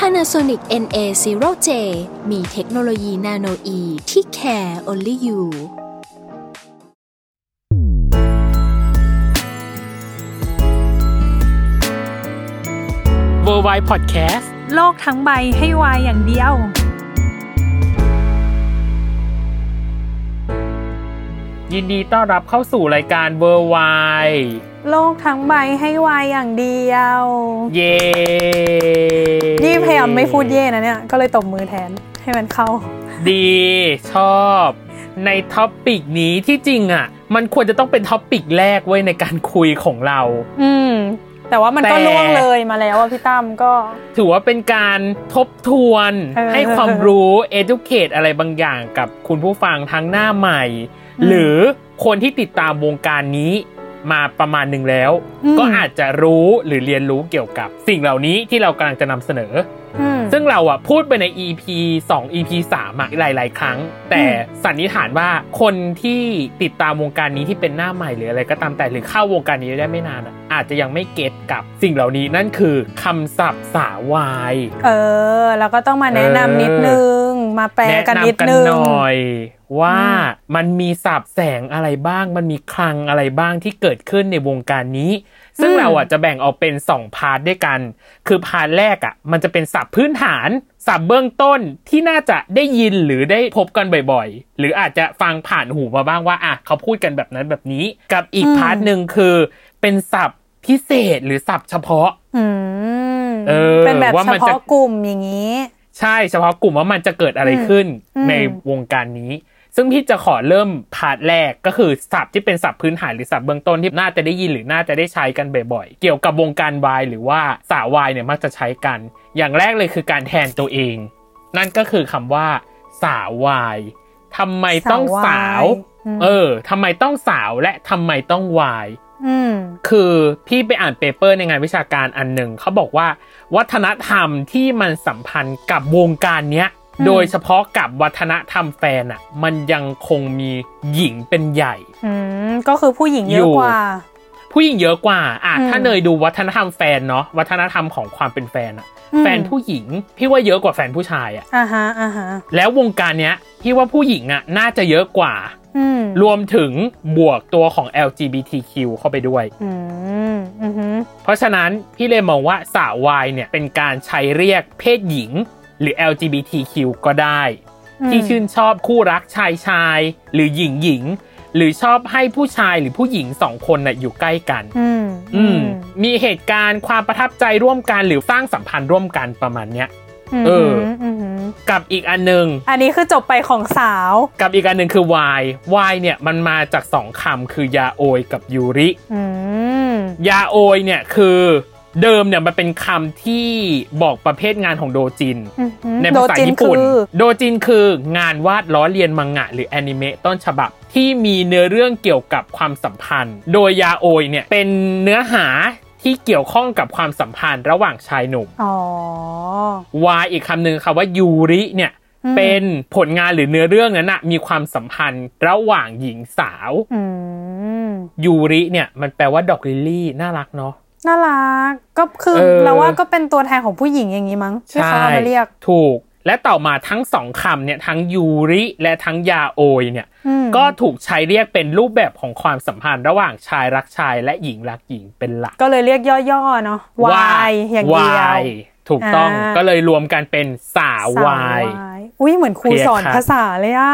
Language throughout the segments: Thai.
Panasonic NA0J มีเทคโนโลยีนาโนอีที่ care only you w o r l d w i d e Podcast โลกทั้งใบให้วายอย่างเดียว ยินดีต้อนรับเข้าสู่รายการ w o r l d w i d e โลกทั้งใบให้วายอย่างเดียว เย้นี่พยายามไม่พูดเย่นะเนี่ย ก็เลยตบมือแทนให้มันเข้า ดีชอบใน topic นี้ที่จริงอะ มันควรจะต้องเป็น topic แรกไว้ยในการคุยของเรา อืม แต่ว่ามันก็แต่ล่วงเลยมาแล้วอะพี่ตั้มก็ ถือว่าเป็นการทบทวนเออให้ความรู้ educate อะไรบางอย่างกับคุณผู้ฟังทั้งหน้าใหม่อืมหรือคนที่ติดตามวงการนี้ มาประมาณหนึ่งแล้วอืมก็อาจจะรู้หรือเรียนรู้เกี่ยวกับ สิ่งเหล่านี้ที่เรากำลังจะนำเสนออืมซึ่งเราอะพูดไปใน EP 2 EP 3อะหลาย ๆ ครั้ง แต่สันนิษฐานว่าคนที่ติดตามวงการนี้ที่เป็นหน้าใหม่หรืออะไรก็ตามแต่หรือเข้าวงการนี้ได้ไม่นานอะอาจจะยังไม่เก็ตกับสิ่งเหล่านี้นั่นคือคำศัพท์สาวาย เออ แล้วก็ต้องมาแนะนำนิดนึง มาแปลแนะกันนิดนำกันนึงหน่อย ว่าอืมมันมีศัพท์แสงอะไรบ้าง มันมีคลังอะไรบ้างที่เกิดขึ้นในวงการนี้ ซึ่งเราอะจะแบ่งออกเป็น2 part ด้วยกัน คือ part แรกอะ มันจะเป็นศัพท์พื้นฐานศัพท์เบื้องต้นที่น่าจะได้ยินหรือได้พบกันบ่อยๆ หรืออาจจะฟังผ่านหูมาบ้างว่าอะเขาพูดกันแบบนั้นแบบนี้ กับอีกอืม part หนึ่งคือ เป็นศัพท์พิเศษหรือศัพท์เฉพาะอืมเออเป็นแบบว่าเฉมันจะพาะกลุ่มอย่างนี้ ใช่เฉพาะกลุ่มว่ามันจะเกิดอะไรขึ้นอืมในวงการนี้ ซึ่งพี่จะขอเริ่ม part แรกก็คือศัพท์ที่เป็นศัพท์พื้นฐานหรือศัพท์เบื้องต้นที่น่าจะได้ยินหรือน่าจะได้ใช้กันบ่อยๆ เกี่ยวกับวงการวายหรือว่าสาววายเนี่ยมักจะใช้กัน อย่างแรกเลยคือการแทนตัวเอง นั่นก็คือคำว่า สาววายทำไมต้องสาวอืมเออทำไมต้องสาวและทำไมต้องวายอืม คือพี่ไปอ่านเปเปอร์ในงานวิชาการอันหนึ่งเขาบอกว่า วัฒนธรรมที่มันสัมพันธ์กับวงการเนี้ยอืมโดยเฉพาะกับวัฒนธรรมแฟนอะมันยังคงมีหญิงเป็นใหญ่อืมก็คือผู้หญิงเยอยู่อะกว่า ผู้หญิงเยอะกว่าอะอืมถ้าเนยดูวัฒนธรรมแฟนเนาะวัฒนธรรมของความเป็นแฟนอะอืมแฟนผู้หญิง พี่ว่าเยอะกว่าแฟนผู้ชายอะอ่าฮะอ่าฮะแล้ววงการเนี้ยพี่ว่าผู้หญิงอะน่าจะเยอะกว่าอืม รวมถึงบวกตัวของ LGBTQ เข้าไปด้วยอืมอือหือเพราะฉะนั้นพี่เลยมองว่าสาววายเนี่ยเป็นการใช้เรียกเพศหญิง หรือ LGBTQ ก็ได้อืมที่ชื่นชอบคู่รักชายชาย หรือหญิงหญิง หรือชอบให้ผู้ชายหรือผู้หญิงสองคนน่ะอยู่ใกล้กันอืมอืมมีเหตุการณ์ความประทับใจร่วมกันหรือสร้างสัมพันธ์ร่วมกันประมาณเนี้ยม เออหืหือกับอีกอันหนึงอันนี้คือจบไปของสาว กับอีกอันหนึ่งคือ Y Y เนี่ยมันมาจากสองคำคือยาโอยกับยูริอืมยาโอยเนี่ยคือเดิมเนี่ยมันเป็นคำที่บอกประเภทงานของโดจินอือหือในภาษาโดจินญี่ปุ่นคือโดจินคืองานวาดล้อเลียนมังงะหรือแอนิเมะต้นฉบับที่มีเนื้อเรื่องเกี่ยวกับความสัมพันธ์ โดยยาโอยเนี่ยเป็นเนื้อหา ที่เกี่ยวข้องกับความสัมพันธ์ระหว่างชายหนุ่มอ๋อวายอีกคำหนึ่งคำว่ายูริเนี่ยอืมเป็นผลงานหรือเนื้อเรื่องนั้นนะมีความสัมพันธ์ระหว่างหญิงสาวอืมยูริเนี่ยมันแปลว่าดอกลิลลี่น่ารักเนาะน่ารักก็คือเออเราว่าก็เป็นตัวแทนของผู้หญิงอย่างนี้มั้งที่เขาเอามาเรียกถูก และต่อมาทั้งสองคำเนี่ยทั้งยูริและทั้งยาโอยเนี่ยอืมก็ถูกใช้เรียกเป็นรูปแบบของความสัมพันธ์ระหว่างชายรักชายและหญิงรักหญิงเป็นหลัก ก็เลยเรียกย่อๆเนาะวายอย่างเดียววถูกต้องอ่าก็เลยรวมกันเป็นสาวสวายอุ้ยเหมือนครูเคลียร์สอนครับภาษาเลยอะ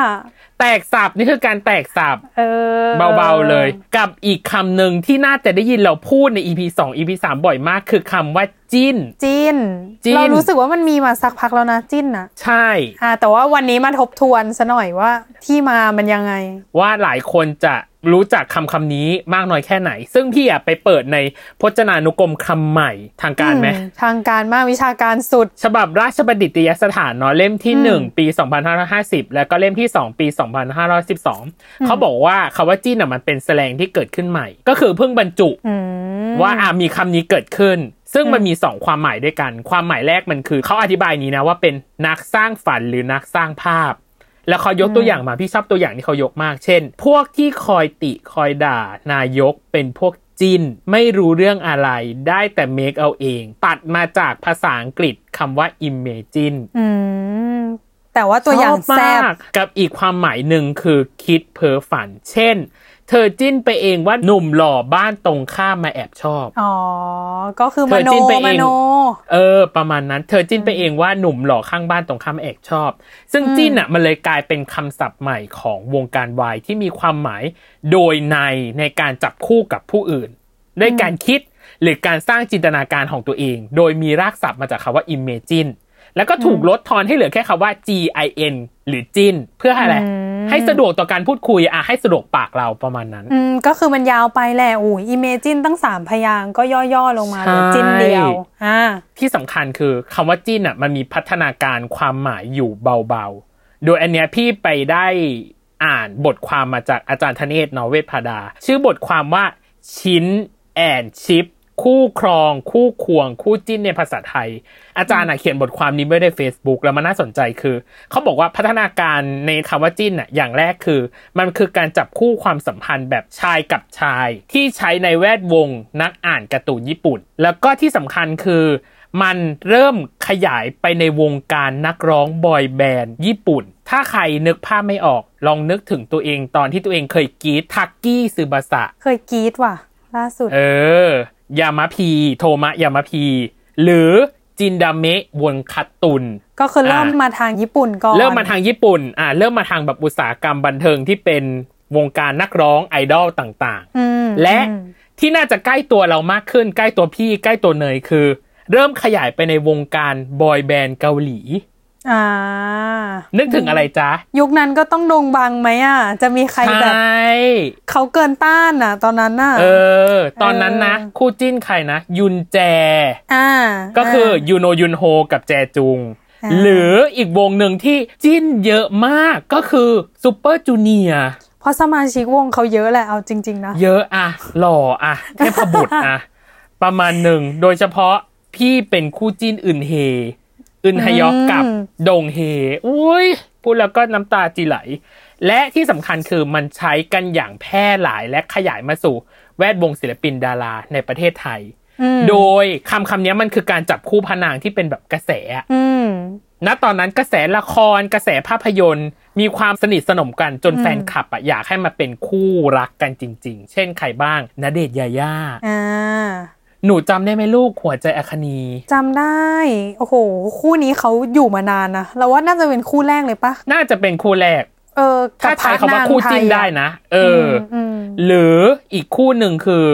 แตกสับนี่คือการแตกสับเออเบาๆเลย กับอีกคำหนึ่งที่น่าจะได้ยินเราพูดใน EP 2 EP 3 บ่อยมาก คือคำว่า จิ้น จิ้น จิ้น เรารู้สึกว่ามันมีมาสักพักแล้วนะจิ้นนะใช่อ่าแต่ว่าวันนี้มาทบทวนซะหน่อยว่าที่มามันยังไง ว่าหลายคนจะรู้จักคำคำนี้มากน้อยแค่ไหน ซึ่งพี่อะไปเปิดในพจนานุกรมคำใหม่ทางการไหมอืทางการมากวิชาการสุด ฉบับราชบัณฑิตยสถานเนาะเล่มที่ 1 ปี 2550 แล้วก็เล่มที่ 2 ปี 2512 เขาบอกว่าคาว่าจิ้นอะมันเป็นแสลงที่เกิดขึ้นใหม่ ก็คือเพิ่งบรรจุอืมว่าอะมีคำนี้เกิดขึ้น ซึ่งมันมี2ความหมายด้วยกัน ความหมายแรกมันคือเขาอธิบายนี้นะว่าเป็นนักสร้างฝันหรือนักสร้างภาพ แล้วเขายกตัวอย่างมาพี่ชอบตัวอย่างที่เขายกมาก เช่น พวกที่คอยติคอยด่า นายกเป็นพวกจินไม่รู้เรื่องอะไรได้แต่เมคเอาเอง ตัดมาจากภาษาอังกฤษคำว่า imagine อืมแต่ว่าตัวอย่างชบแซบมากกับอีกความหมายหนึ่งคือคิดเพ้อฝัน เช่น เธอจิ้นไปเองว่าหนุ่มหล่อบ้านตรงข้ามมาแอบชอบ อ๋อ ก็คือเธมอโนจิ้นไปเองมโน เออ ประมาณนั้น เธอจิ้นไปเองว่าหนุ่มหล่อข้างบ้านตรงข้ามมาแอบชอบ ซึ่งจิ้นอะมันเลยกลายเป็นคำศัพท์ใหม่ของวงการวายที่มีความหมายโดยในในการจับคู่กับผู้อื่นด้วยการคิดหรือการสร้างจินตนาการของตัวเอง โดยมีรากศัพท์มาจากคำว่า imagine แล้วก็ถูกลดทอนให้เหลือแค่คำว่า gin หรือจินเพื่ออะไรอืมให้สะดวกต่อการพูดคุยอะให้สะดวกปากเราประมาณนั้น อืมก็คือมันยาวไปแหละอุ้ย imagine ตั้งสามพยางค์ก็ย่อๆลงมาเหลือใช่จิ้นเดียวอ่าที่สำคัญคือคำว่าจิ้นอะมันมีพัฒนาการความหมายอยู่เบาๆ โดยอันเนี้ยพี่ไปได้อ่านบทความมาจากอาจารย์ธเนศนอเวศพาดา ชื่อบทความว่าจิ้น and ship คู่ครอง คู่ควง คู่จิ้นในภาษาไทย อาจารย์อะเขียนบทความนี้ไว้ใน Facebook แล้วมันน่าสนใจคือ เขาบอกว่าพัฒนาการในคำว่าจิ้นอะอย่างแรกคือ มันคือการจับคู่ความสัมพันธ์แบบชายกับชาย ที่ใช้ในแวดวงนักอ่านการ์ตูนญี่ปุ่น แล้วก็ที่สำคัญคือมันเริ่มขยายไปในวงการนักร้องบอยแบนด์ญี่ปุ่น ถ้าใครนึกภาพไม่ออก ลองนึกถึงตัวเองตอนที่ตัวเองเคยกรีดทักกี้ซึบาสะ เคยกรีดว่ะ ล่าสุด เออ ยามาพี โทมะยามาพี หรือจินดาเมะวงคัตตุน ก็คือเริ่มอะมาทางญี่ปุ่นก่อน เริ่มมาทางญี่ปุ่น อ่า เริ่มมาทางแบบอุตสาหกรรมบันเทิงที่เป็นวงการนักร้องไอดอลต่างอืมๆและอืมที่น่าจะใกล้ตัวเรามากขึ้น ใกล้ตัวพี่ใกล้ตัวเนยคือ เริ่มขยายไปในวงการบอยแบนด์เกาหลีอ่า นึกถึงอะไรจ๊ะ ยุคนั้นก็ต้องดงบังไหมอะ จะมีใครใชแบบ่เขาเกินต้านอะ ตอนนั้นน่ะ เออ ตอนนั้นนะเออคู่จิ้นใครนะ ยุนแจ อ่า ก็คือยูโนยุนโฮกับแจจุงอ่าหรืออีกวงหนึ่งที่จิ้นเยอะมากก็คือซูเปอร์จูเนียเพราะสมาชิกวงเขาเยอะแหละเอาจริง ๆ นะ เยอะอะหล่ออะเทพบุตรอะประมาณหนึ่ง โดยเฉพาะพี่เป็นคู่จิ้นอึนเฮ อึนฮยอกกับอืมดงเฮอุ้ยพูดแล้วก็น้ำตาจีไหล และที่สำคัญคือมันใช้กันอย่างแพร่หลายและขยายมาสู่ แวดวงศิลปินดาราในประเทศไทยอืมโดยคำคำนี้มันคือการจับคู่พระนางที่เป็นแบบกระแสอะอืมณตอนนั้นกระแสละครกระแสภาพยนตร์ มีความสนิทสนมกันจนอืมแฟนคลับอะอยากให้มาเป็นคู่รักกันจริง ๆ เช่นใครบ้างณเดชน์ยาย่าอ่า หนูจำได้ไหมลูกหัวใจอคนีจำได้ โอ้โห คู่นี้เขาอยู่มานานนะเราว่าน่าจะเป็นคู่แรกเลยปะน่าจะเป็นคู่แรก เออถ้ากับใช้คำว่าคู่จิ้นได้นะ เออออืมหรืออีกคู่หนึ่งคือ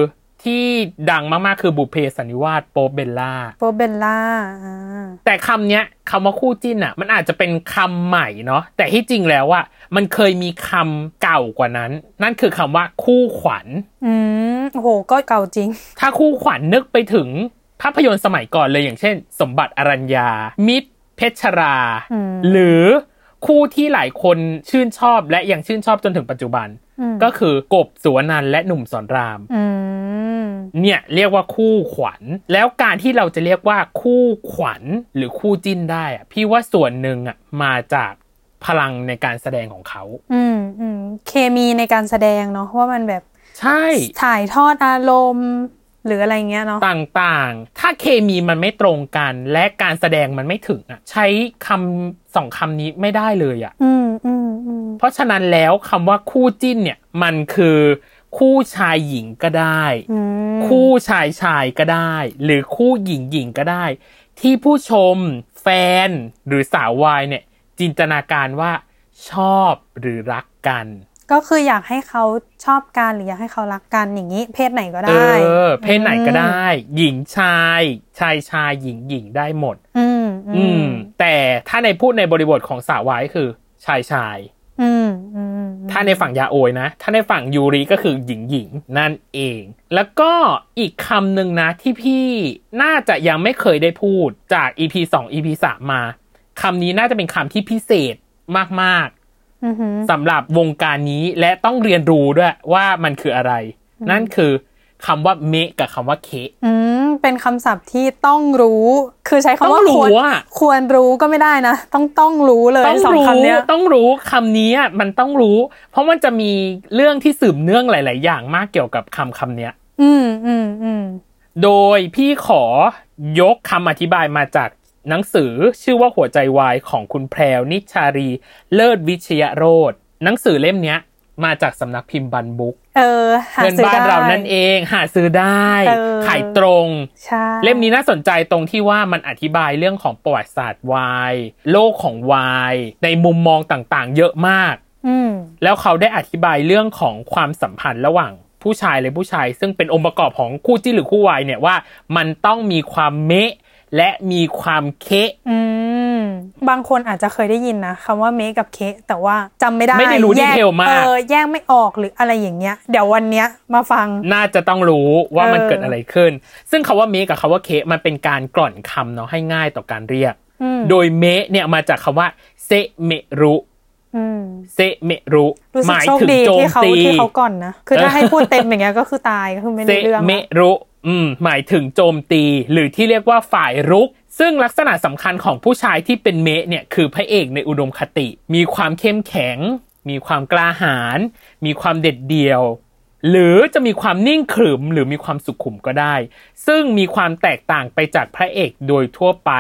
ที่ดังมากๆ คือบุพเพสันนิวาสโป๊ปเบลล่าโปเบลล่าอ่าแต่คำเนี้ยคำว่าคู่จิ้นอะ มันอาจจะเป็นคำใหม่เนาะแต่ที่จริงแล้วอะมันเคยมีคำเก่ากว่านั้น นั่นคือคำว่าคู่ขวัญ อืมโอ้โหก็เก่าจริง ถ้าคู่ขวัญนึกไปถึงภาพยนตร์สมัยก่อนเลยอย่างเช่น สมบัติอรัญญา มิตร เพชราอืมหรือคู่ที่หลายคนชื่นชอบและยังชื่นชอบจนถึงปัจจุบันอืมก็คือกบสุวรรณันท์และหนุ่มสอนรามอืม เนี่ยเรียกว่าคู่ขวัญ แล้วการที่เราจะเรียกว่าคู่ขวัญหรือคู่จิ้นได้อะพี่ว่าส่วนหนึ่งอะมาจากพลังในการแสดงของเขา อืมอืมเคมีในการแสดงเนาะว่ามันแบบ ใช่ ถ่ายทอดอารมณ์ หรืออะไรเงี้ยเนาะ ต่างๆ ถ้าเคมีมันไม่ตรงกัน และการแสดงมันไม่ถึงอะ ใช้คำสองคำนี้ไม่ได้เลยอะ อืมอืมอืมเพราะฉะนั้นแล้วคำว่าคู่จิ้นเนี่ย มันคือ คู่ชายหญิงก็ได้อืมคู่ชายชายก็ได้ หรือคู่หญิงหญิงก็ได้ ที่ผู้ชม แฟน หรือสาววายเนี่ย จินตนาการว่าชอบหรือรักกัน ก็คืออยากให้เขาชอบกันหรืออยากให้เขารักกันอย่างนี้ เพศไหนก็เอได้อเพศไหนก็ได้ หญิงชาย ชายชายหญิงหญิงได้หมด อืมอืมแต่ถ้าในพูดในบริบทของสาวายคือ ชายชาย อืมอืมอืม ถ้าในฝั่งยาโอยนะ ถ้าในฝั่งยูริก็คือหญิงหญิงนั่นเอง แล้วก็อีกคำหนึ่งนะที่พี่น่าจะยังไม่เคยได้พูดจาก EP 2 EP 3 มาคำนี้น่าจะเป็นคำที่พิเศษมากอือหือๆสำหรับวงการนี้และต้องเรียนรู้ด้วยว่ามันคืออะไร นั่นคือ คำว่าเมะกับคำว่าเคอืมเป็นคำศัพท์ที่ต้องรู้ คือใช้คำต้ว่าองรู้ควรอะควรรู้ก็ไม่ได้นะ ต้องต้องรู้เลยต้องสองรู้คำเนี้ยต้องรู้คำนี้อะมันต้องรู้ เพราะมันจะมีเรื่องที่สืบเนื่องหลาย ๆ อย่างมากเกี่ยวกับคำคำเนี้ย อืมอืมอืมโดยพี่ขอยกคำอธิบายมาจากหนังสือชื่อว่าหัวใจวายของคุณแพรวนิชารี เลิศวิชยโรธหนังสือเล่มเนี้ย มาจากสำนักพิมพ์บันบุ๊กเออหาเพื่อนซื้อบ้านได้เรานั่นเองหาซื้อได้เออขายตรงใช่เล่มนี้น่าสนใจตรงที่ว่ามันอธิบายเรื่องของประวัติศาสตร์วายโลกของวายในมุมมองต่างๆ เยอะมากอืมแล้วเขาได้อธิบายเรื่องของความสัมพันธ์ระหว่างผู้ชายและผู้ชาย ซึ่งเป็นองค์ประกอบของคู่จิ้นหรือคู่วายเนี่ยว่า มันต้องมีความเมะ และมีความเคะอืมบางคนอาจจะเคยได้ยินนะคำว่าเมคกับเคแต่ว่าจำไม่ได้ไม่ได้รู้แยดีเทลมากเออแยกไม่ออกหรืออะไรอย่างเงี้ย เดี๋ยววันเนี้ยมาฟัง น่าจะต้องรู้ว่ามันเออเกิดอะไรขึ้น ซึ่งคาว่าเมะกับคาว่าเคะมันเป็นการกล่อนคำเนาะให้ง่ายต่อการเรียกอืมโดยเมะเนี่ยมาจากคำว่าเซเมรุอืมเซเมรุรู้หสึกมายโชคถึงดีโจมที่เขาตีที่เขาก่อนนะ คือถ้าเออให้พูดเต็มอย่างเงี้ยก็คือตายก็คือไม่เซรู้เรื่องเมละรุ อืมหมายถึงโจมตีหรือที่เรียกว่าฝ่ายรุก ซึ่งลักษณะสำคัญของผู้ชายที่เป็นเมะเนี่ยคือพระเอกในอุดมคติ มีความเข้มแข็ง มีความกล้าหาญมีความเด็ดเดี่ยว หรือจะมีความนิ่งขรึมหรือมีความสุขุมก็ได้ ซึ่งมีความแตกต่างไปจากพระเอกโดยทั่วไป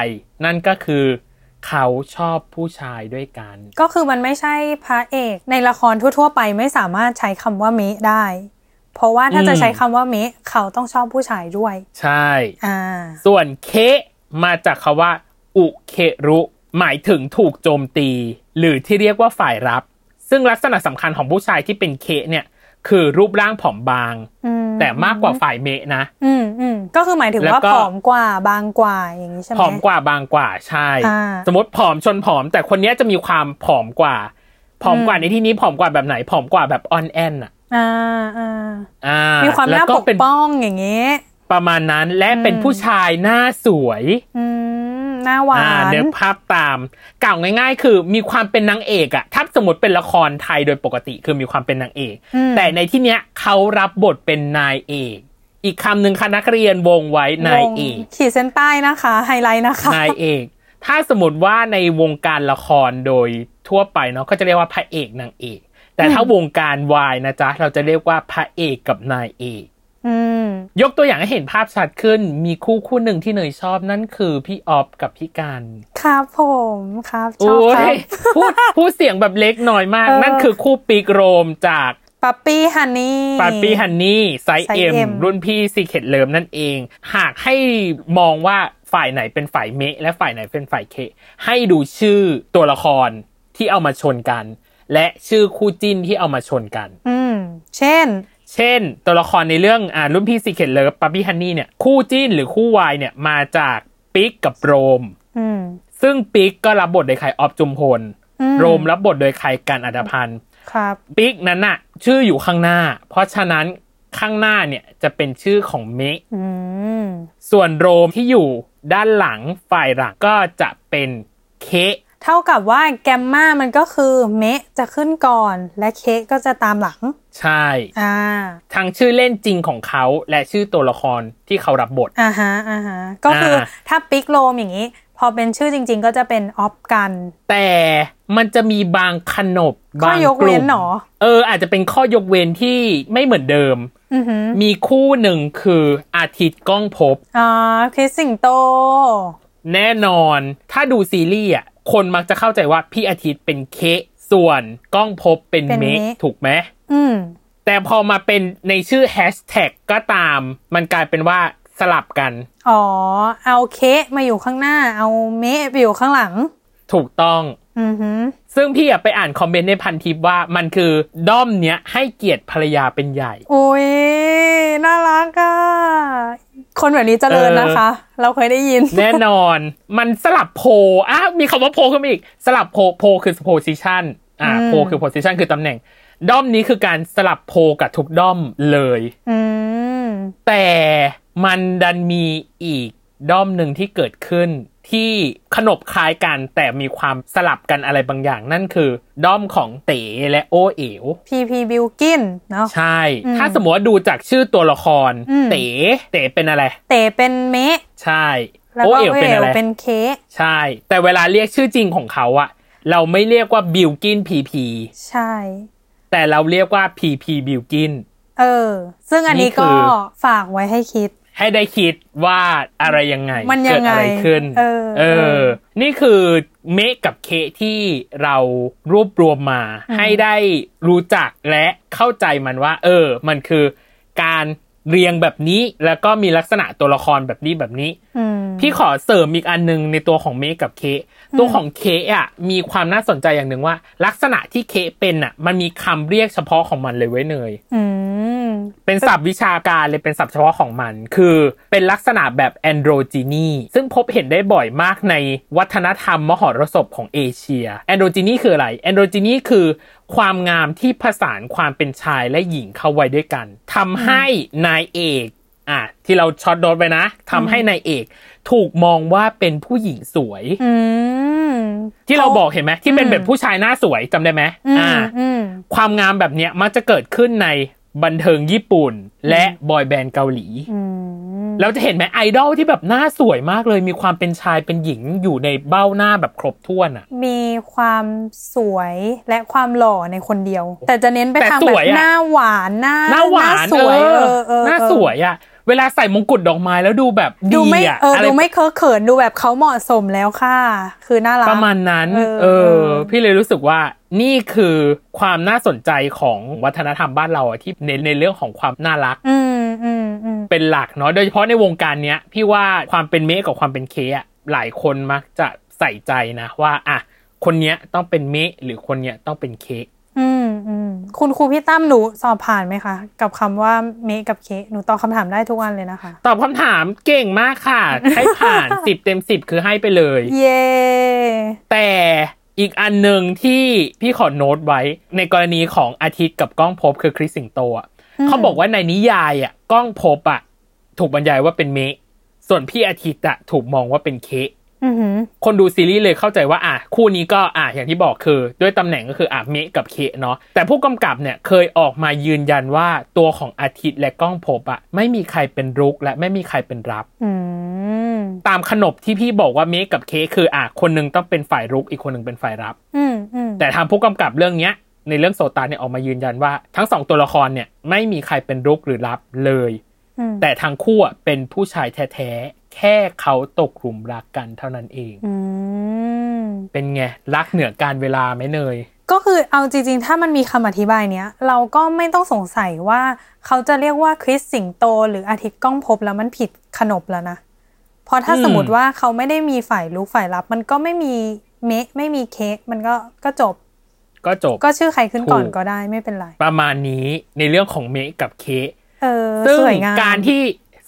นั่นก็คือเขาชอบผู้ชายด้วยกัน ก็คือมันไม่ใช่พระเอกในละครทั่ว ๆ ไปไม่สามารถใช้คำว่าเมะได้ เพราะว่าถ้าจะอืมใช้คำว่าเมะเขาต้องชอบผู้ชายด้วย ใช่อ่าส่วนเคมาจากคาว่า อุเครุ หมายถึงถูกโจมตี หรือที่เรียกว่าฝ่ายรับ ซึ่งลักษณะสำคัญของผู้ชายที่เป็นเคเนี่ย คือรูปร่างผอมบางอืมแต่มากกว่าฝ่ายเมะนะ อืมอืมก็คือหมายถึงแล้วว่าก็ผอมกว่าบางกว่าอย่างนี้ใช่ไหมผอมกว่าบางกว่าใช่อ่าสมมติผอมชนผอม แต่คนเนี้ยจะมีความผอมกว่าผอมกว่าในที่นี้ผอมกว่าแบบไหนผอมกว่าแบบออนแอนอะ อ่าอ่าอ่ามีความแล้น่าก็ปกเป็นป้องอย่างนี้ประมาณนั้นและเป็นอืมผู้ชายหน้าสวยอืมหน้าหวาอ่านเดี๋ยวภาพตามกล่าวง่าย ๆ คือมีความเป็นนางเอกอะถ้าสมมติเป็นละครไทยโดยปกติคือมีความเป็นนางเอกอืมแต่ในที่เนี้ยเขารับบทเป็นนายเอก อีกคำหนึ่งคณะนักเรียนวงไว้นายวงเอกขีดเส้นใต้นะคะไฮไลท์นะคะนายเอก ถ้าสมมติว่าในวงการละครโดยทั่วไปเนาะก็จะเรียกว่าพระเอกนางเอก แต่ถ้าวงการวายนะจ๊ะ เราจะเรียกว่าพระเอกกับนายเอกอืมยกตัวอย่างให้เห็นภาพชัดขึ้น มีคู่คู่หนึ่งที่เนยชอบนั่นคือพี่ออฟกับพี่การครับผมครับชโอ้อบครับยพูดพูดเสียงแบบเล็กหน่อยมากเออนั่นคือคู่ปีกโรมจากปั๊ปปี้ฮันนี่ปาร์ปี้ฮันนี่ไซส์ไซส์เอ็ม M รุ่นพี่ซีเค t เลิมนั่นเอง หากให้มองว่าฝ่ายไหนเป็นฝ่ายเมะและฝ่ายไหนเป็นฝ่ายเค ให้ดูชื่อตัวละครที่เอามาชนกัน และชื่อคู่จิ้นที่เอามาชนกัน อืม เช่น เช่น ตัวละครในเรื่องอ่ารุ่นพี่ซีเค t เลิฟปาร์ปี้ฮันนี่เนี่ย คู่จิ้นหรือคู่วายเนี่ยมาจากปิ๊กกับโรม อืม ซึ่งปิ๊กก็รับบทโดยใครออฟจุมพลอืมโรมรับบทโดยใครกันอัดพันธ์ครับปิ๊กนั้นน่ะ ชื่ออยู่ข้างหน้า เพราะฉะนั้นข้างหน้าเนี่ยจะเป็นชื่อของเมะอืมส่วนโรมที่อยู่ด้านหลังฝ่ายหลังก็จะเป็นเค เท่ากับว่าแกมมามันก็คือเมะจะขึ้นก่อน และเคะก็จะตามหลัง ใช่อ่าทั้งชื่อเล่นจริงของเขาและชื่อตัวละครที่เขารับบทอ่าฮะอ่าฮะก็คืออาถ้าปิกโลมอย่างนี้ พอเป็นชื่อจริง ๆ ก็จะเป็นออฟกัน แต่มันจะมีบางขนบข้อบางยกกเว้ลุ่นมหรอเออ อาจจะเป็นข้อยกเว้นที่ไม่เหมือนเดิมอือหือมีคู่หนึ่งคืออาทิตย์ก้องภพอ่าคริสสิงโต แน่นอนถ้าดูซีรีส์อะ คนมักจะเข้าใจว่าพี่อาทิตย์เป็นเคส่วนก้องภพเป็นเป็นเมฆเมฆถูกไหมอืมแต่พอมาเป็นในชื่อแฮชแท็กก็ตาม มันกลายเป็นว่าสลับกัน อ๋อ เอาเคะมาอยู่ข้างหน้า เอาเมะไปอยู่ข้างหลัง ถูกต้องออือหือ ซึ่งพี่อะไปอ่านคอมเมนต์ในพันทิปว่ามันคือด้อมเนี้ยให้เกียรติภรรยาเป็นใหญ่ โอ้ยน่ารักอะคนแบบนี้เจริญนะคะ เราเคยได้ยิน แน่นอน มันสลับโพลอะมีคำว่าโพลขึ้นมาอีก สลับโพลโพลคือ position อ่าอืมโพลคือ position คือตำแหน่ง ด้อมนี้คือการสลับโพลกับทุกด้อมเลยอืมแต่มันดันมีอีก ด้อมหนึ่งที่เกิดขึ้นที่ขนบคล้ายกันแต่มีความสลับกันอะไรบางอย่างนั่นคือ ด้อมของเต๋และโอเอ๋วพีพีบิลกินเนาะใช่อืมถ้าสมมติว่าดูจากชื่อตัวละครอืมเต๋เต๋เป็นอะไร เต๋เป็นเมะใช่แล้วโอก็เอ๋วเอเป็นลอะไรเป็นเค้กใช่ แต่เวลาเรียกชื่อจริงของเขาอะเราไม่เรียกว่าบิลกินพีพีใช่ แต่เราเรียกว่าพีพีบิลกินเออ ซึ่งอันนี้นี่คืก็อฝากไว้ให้คิด ให้ได้คิดว่าอะไรยังไงมันยังเกิดอะไรไงขึ้น เออเอเอออ นี่คือเมะกับเคะที่เรารวบรวมมาอืมให้ได้รู้จักและเข้าใจมันว่า เออ มันคือการเรียงแบบนี้แล้วก็มีลักษณะตัวละครแบบนี้แบบนี้อืมพี่ขอเสริมอีกอันหนึงในตัวของเมคกับเคกตัวของเคกอะมีความน่าสนใจอย่างหนึ่งว่า ลักษณะที่เคกเป็นอะ มันมีคำเรียกเฉพาะของมันเลยเว้ยเนยอืม เป็นศัพท์วิชาการเลยเป็นศัพท์เฉพาะของมัน คือเป็นลักษณะแบบแอนโดรจีนีซึ่งพบเห็นได้บ่อยมากในวัฒนธรรมมหรสพของเอเชียแอนโดรจีนีคืออะไรแอนโดรจีนีคือความงามที่ผสานความเป็นชายและหญิงเข้าไว้ด้วยกันทำให้นายเอกอะที่เราช็อตโดนไปนะทำให้นายเอก ถูกมองว่าเป็นผู้หญิงสวยอืมที่เราบอกเห็นไหมที่เป็นแบบผู้ชายหน้าสวยจำได้ไหมอืมอ่าอืมความงามแบบเนี้ยมักจะเกิดขึ้นใน บันเทิงญี่ปุ่น และบอยแบนด์เกาหลีอืมแล้วจะเห็นไหมไอดอลที่แบบหน้าสวยมากเลยมีความเป็นชายเป็นหญิงอยู่ในเบ้าหน้าแบบครบถ้วนอะ มีความสวยและความหล่อในคนเดียว แต่จะเน้นไปแต่ทางสแบวบยอะหน้าหวานหน้าหน้าหวานสวยเอเอออเออหน้าเออสวยอะเวลาใส่มงกุฎดอกไม้แล้วดูแบบดูดีไม่อะเอออะไรดูไม่เคอะเขินดูแบบเขาเหมาะสมแล้วค่ะ คือน่ารักประมาณนั้น เออเออเออพี่เลยรู้สึกว่า นี่คือความน่าสนใจของวัฒนธรรมบ้านเราอะที่เน้นในเรื่องของความน่ารักอืมอืมอืมเป็นหลักเนาะโดยเฉพาะในวงการเนี้ยพี่ว่าความเป็นเมฆกับความเป็นเคอะหลายคนมักจะใส่ใจนะว่าอะคนเนี้ยต้องเป็นเมฆหรือคนเนี้ยต้องเป็นเค้กอืมอืมคุณครูพี่ตั้มหนูสอบผ่านไหมคะ กับคำว่าเมคกับเค้กหนูตอบคำถามได้ทุกวันเลยนะคะ ตอบคำถามเก่งมากค่ะ ให้ผ่านสิบเต็มสิบคือให้ไปเลย เย่แต่ อีกอันหนึ่งที่พี่ขอโน้ตไว้ ในกรณีของอาทิตย์กับก้องภพคือคริสสิงโตอะเขาบอกว่าในนิยายอะก้องภพอะถูกบรรยายว่าเป็นเมฆส่วนพี่อาทิตย์อะถูกมองว่าเป็นเค้กอือหือคนดูซีรีส์เลยเข้าใจว่าอะคู่นี้ก็อะอย่างที่บอกคือ ด้วยตำแหน่งก็คืออะเมะกับเคเนาะแต่ผู้กำกับเนี่ยเคยออกมายืนยันว่าตัวของอาทิตย์และก้องภพอะไม่มีใครเป็นรุกและไม่มีใครเป็นรับ อืม ตามขนบที่พี่บอกว่าเมะกับเคคืออะคนหนึงต้องเป็นฝ่ายรุกอีกคนหนึงเป็นฝ่ายรับอืมอืมแต่ทางผู้กำกับเรื่องเนี้ย ในเรื่องโซตานเนี่ยออกมายืนยันว่า ทั้งสองตัวละครเนี่ยไม่มีใครเป็นรุกหรือรับเลยอืมแต่ทั้งคู่อะเป็นผู้ชายแท้ๆแค่เขาตกหลุมรักกันเท่านั้นเองอืมเป็นไงรักเหนือการเวลาไหมเนยก็คือเอาจริงๆ ถ้ามันมีคำอธิบายเนี้ย เราก็ไม่ต้องสงสัยว่าเขาจะเรียกว่าคริสสิงโต หรืออาทิตย์ก้องภพแล้วมันผิดขนบแล้วนะ เพราะถ้าอืมสมมติว่าเขาไม่ได้มีฝ่ายลุกฝ่ายรับ มันก็ไม่มีเมะไม่มีเค้กมันก็ก็จบ ก็จบก็ชื่อใครขึ้นก่อนถูกก็ได้ไม่เป็นไร ประมาณนี้ในเรื่องของเมะกับเคะเออซึ่งสวยงามการที่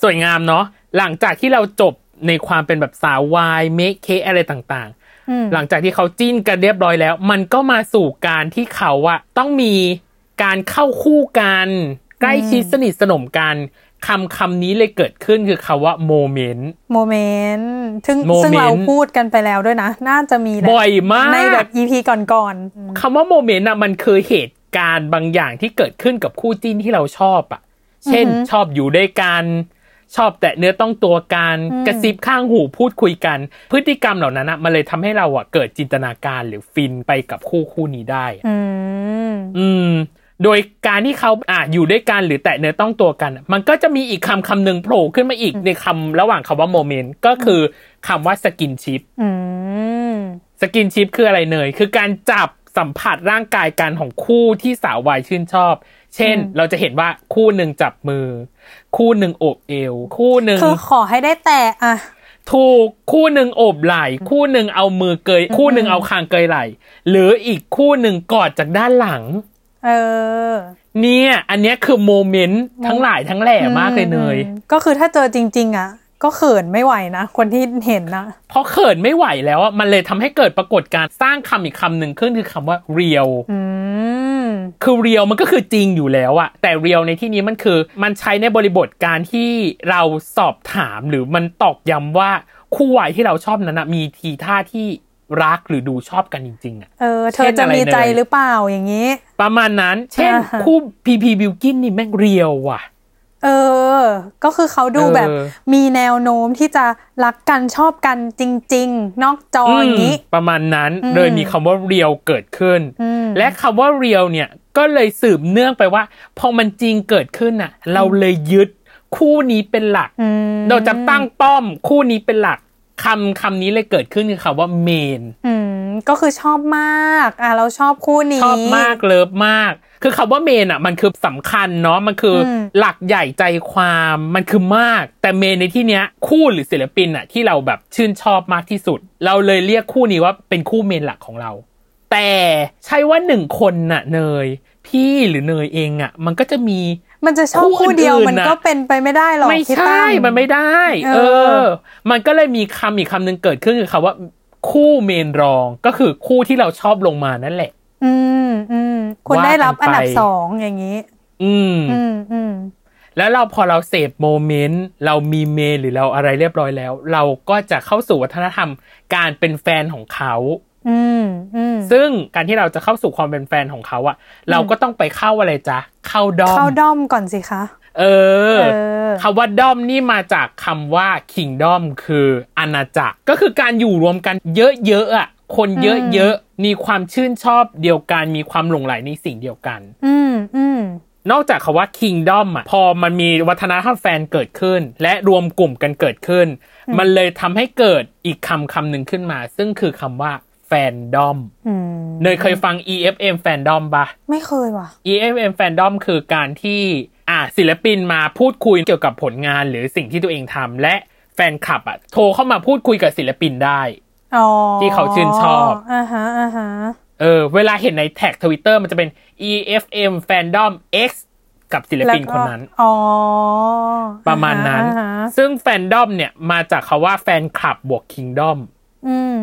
สวยงามเนาะหลังจากที่เราจบในความเป็นแบบสาววายเมะเคะอะไรต่างอืมๆหลังจากที่เขาจิ้นกันเรียบร้อยแล้ว มันก็มาสู่การที่เขาอะต้องมีการเข้าคู่กัน ใกล้ชิดสนิทสนมกัน คำคำนี้เลยเกิดขึ้นคือคำว่า moment moment ซึ่ง moment ซึ่งเราพูดกันไปแล้วด้วยนะ น่าจะมีแหละบ่อยมาก ในแบบ EP ก่อนๆอืมคำว่าโมเมนต์อะมันคือเหตุการณ์บางอย่างที่เกิดขึ้นกับคู่จิ้นที่เราชอบอะเช่นอือหือชอบอยู่ด้วยกันชอบแตะเนื้อต้องตัวกันอืมกระซิบข้างหูพูดคุยกัน พฤติกรรมเหล่านั้นอะมันเลยทำให้เราอะเกิดจินตนาการหรือฟินไปกับคู่คู่นี้ได้อะอืมอืม โดยการที่เขาอะอยู่ด้วยกันหรือแตะเนื้อต้องตัวกัน มันก็จะมีอีกคำคำหนึ่งโผล่ขึ้นมาอีกในคำระหว่างคำว่าโมเมนต์ก็คือคำว่า skinshipอืม skinship คืออะไรเนยคือการจับสัมผัสร่างกายกันของคู่ที่สาววายชื่นชอบ เช่นอืมเราจะเห็นว่าคู่หนึ่งจับมือ คู่หนึ่งโอบเอว คู่หนึ่งคือขอให้ได้แต่อะถูกคู่หนึ่งโอบไหล่ คู่หนึ่งเอามือเกย คู่หนึ่งเอาคางเกยไหล่ หรืออีกคู่หนึ่งกอดจากด้านหลัง เออ เนี่ย อันเนี้ยคือ moment ทั้งหลายทั้งแหล่มากเลยเนยอืมก็คือถ้าเจอจริง ๆ อะ ก็เขินไม่ไหวนะ คนที่เห็นนะเพราะเขินไม่ไหวแล้วอะมันเลยทำให้เกิดปรากฏการณ์สร้างคำอีกคำหนึ่งขึ้นคือคำว่า real อืมคือเรียวมันก็คือจริงอยู่แล้วอะแต่เรียวในที่นี้มันคือ มันใช้ในบริบทการที่เราสอบถามหรือมันตอกย้ำว่าคู่วายที่เราชอบนั้นอะมีทีท่าที่ รักหรือดูชอบกันจริงๆอะเออเธอจะมีใจหรือเปล่าอย่างนี้ ประมาณนั้น เช่นอ่าฮะคู่พีพีบิวกินนี่แม่งเรียวว่ะ เออ ก็คือเขาดูเออแบบมีแนวโน้มที่จะรักกันชอบกันจริง ๆ นอกจออย่างนี้มประมาณนั้นอืมเลยมีคำว่าเรียวเกิดขึ้นอืมและคำว่าเรียวเนี่ยก็เลยสืบเนื่องไปว่า พอมันจริงเกิดขึ้นน่ะ เราเลยยึดคู่นี้เป็นหลักอืมเราจะตั้งป้อมคู่นี้เป็นหลัก คำคำนี้เลยเกิดขึ้นคือคำว่าเมนอืมก็คือชอบมากอะเราชอบคู่นี้ ชอบมากเลิฟมาก คือคำว่าเมนอะ มันคือสำคัญเนาะมันคืออมหลักใหญ่ใจความมันคือมาก แต่เมนในที่เนี้ยคู่หรือศิลปินอะที่เราแบบชื่นชอบมากที่สุด เราเลยเรียกคู่นี้ว่าเป็นคู่เมนหลักของเรา แต่ใช่ว่าหนึ่งคนน่ะเนย พี่หรือเนยเองอะ มันก็จะมี มันจะชอบคู่คู่เดียวอื่นๆมันน่ะก็เป็นไปไม่ได้หรอกไม่พี่ใช่ตั้มมันไม่ได้เอเอออ มันก็เลยมีคำอีกคำหนึ่งเกิดขึ้นคือคำว่า คู่เมนรองก็คือคู่ที่เราชอบลงมานั่นแหละ อืมอืมคุณว่าได้รับกันไปอันดับสองอย่างนี้ อืมอืมอืมแล้วเราพอเราเสพโมเมนต์เรามีเมนหรือเราอะไรเรียบร้อยแล้ว เราก็จะเข้าสู่วัฒนธรรมการเป็นแฟนของเขาอืมอืม ซึ่งการที่เราจะเข้าสู่ความเป็นแฟนของเขาอะเราก็ต้องไปเข้าอะไรจ๊ะ เข้าดอม เข้าด้อมก่อนสิคะ เออเออคำว่าดอมนี่มาจากคำว่า kingdom คืออาณาจักร ก็คือการอยู่รวมกันเยอะๆอะคนเยอะๆมีความชื่นชอบเดียวกัน มีความหลงไหลในสิ่งเดียวกัน อืมอืมนอกจากคาว่า kingdom อะพอมันมีวัฒนธรรมแฟนเกิดขึ้น และรวมกลุ่มกันเกิดขึ้น มันเลยทำให้เกิดอีกคำคำหนึ่งขึ้นมา ซึ่งคือคำว่า แฟนดอมอืมเนยเคยฟัง EFM แฟนดอมปะไม่เคยว่ะ EFM แฟนดอมคือการที่อะศิลปินมาพูดคุยเกี่ยวกับผลงานหรือสิ่งที่ตัวเองทำและแฟนคลับอะโทรเข้ามาพูดคุยกับศิลปินได้อ๋อที่เขาชื่นชอบอ่าฮะอ่าฮะเออเวลาเห็นใน tag Twitter มันจะเป็น EFM Fandom X กับศิลปินคนนั้นแล้วก็อ๋อ ประมาณนั้นอ่าฮะซึ่งแฟนดอมเนี่ยมาจากคำว่าแฟนคลับบวก kingdom อืม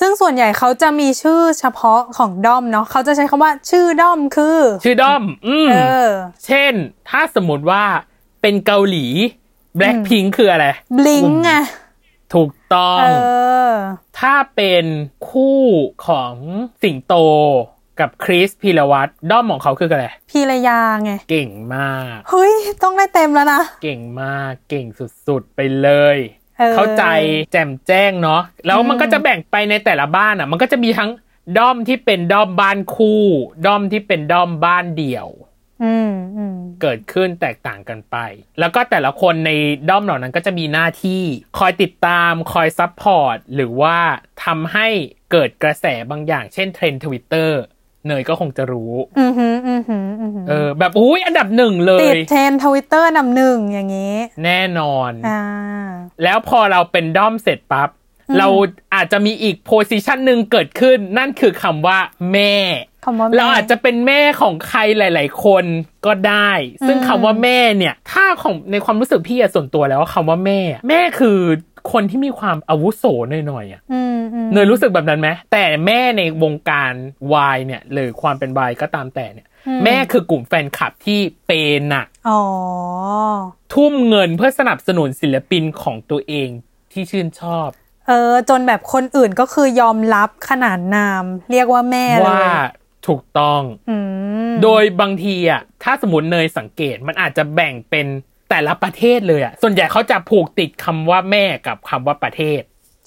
ซึ่งส่วนใหญ่เขาจะมีชื่อเฉพาะของด้อมเนาะเขาจะใช้คำว่าชื่อด้อมคือ ชื่อดอม อืมเออ เช่น ถ้าสมมติว่าเป็นเกาหลี Blackpink คืออะไรบลิงไงถูกต้องเออถ้าเป็นคู่ของสิงโตกับคริสพีรวัตรด้อมของเขาคืออะไรพีรยาไง เก่งมาก เฮ้ย ต้องได้เต็มแล้วนะ เก่งมากเก่งสุดๆ ไปเลย เออเข้าใจแจ่มแจ้งเนาะแล้วมันก็จะแบ่งไปในแต่ละบ้านอะ มันก็จะมีทั้งด้อมที่เป็นด้อมบ้านคู่ด้อมที่เป็นด้อมบ้านเดี่ยวอืมอืมเกิดขึ้นแตกต่างกันไป แล้วก็แต่ละคนในด้อมเหล่านั้นก็จะมีหน้าที่คอยติดตามคอย support หรือว่าทำให้เกิดกระแสบางอย่าง เช่น trend Twitter เนยก็คงจะรู้อืมหืมอืมหืมอืมหืมเออ แบบอุ้ยอันดับหนึ่งเลยติด trend Twitter นำหนึ่งอย่างนี้ แน่นอนอ่าแล้วพอเราเป็นด้อมเสร็จปั๊บ เราอาจจะมีอีกโพสิชันหนึ่งเกิดขึ้น นั่นคือคำว่าแม่คำว่าแม่เราอาจจะเป็นแม่ของใครหลาย ๆ คนก็ได้ ซึ่งคำว่าแม่เนี่ย ถ้าของในความรู้สึกพี่อะส่วนตัวแล้วว่าคำว่าแม่ แม่คือ คนที่มีความอาวุโสหน่อยๆอะอืมอืมเนยรู้สึกแบบนั้นไหมแต่แม่ในวงการวายเนี่ยหรือความเป็นวายก็ตามแต่เนี่ย แม่คือกลุ่มแฟนคลับที่เปย์หนักอ๋อทุ่มเงินเพื่อสนับสนุนศิลปินของตัวเองที่ชื่นชอบเออจนแบบคนอื่นก็คือยอมรับขนานนาม เรียกว่าแม่เลยว่าถูกต้องอืมโดยบางทีอะถ้าสมมติเนยสังเกตมันอาจจะแบ่งเป็น แต่ละประเทศเลยอะส่วนใหญ่เขาจะผูกติดคำว่าแม่กับคำว่าประเทศ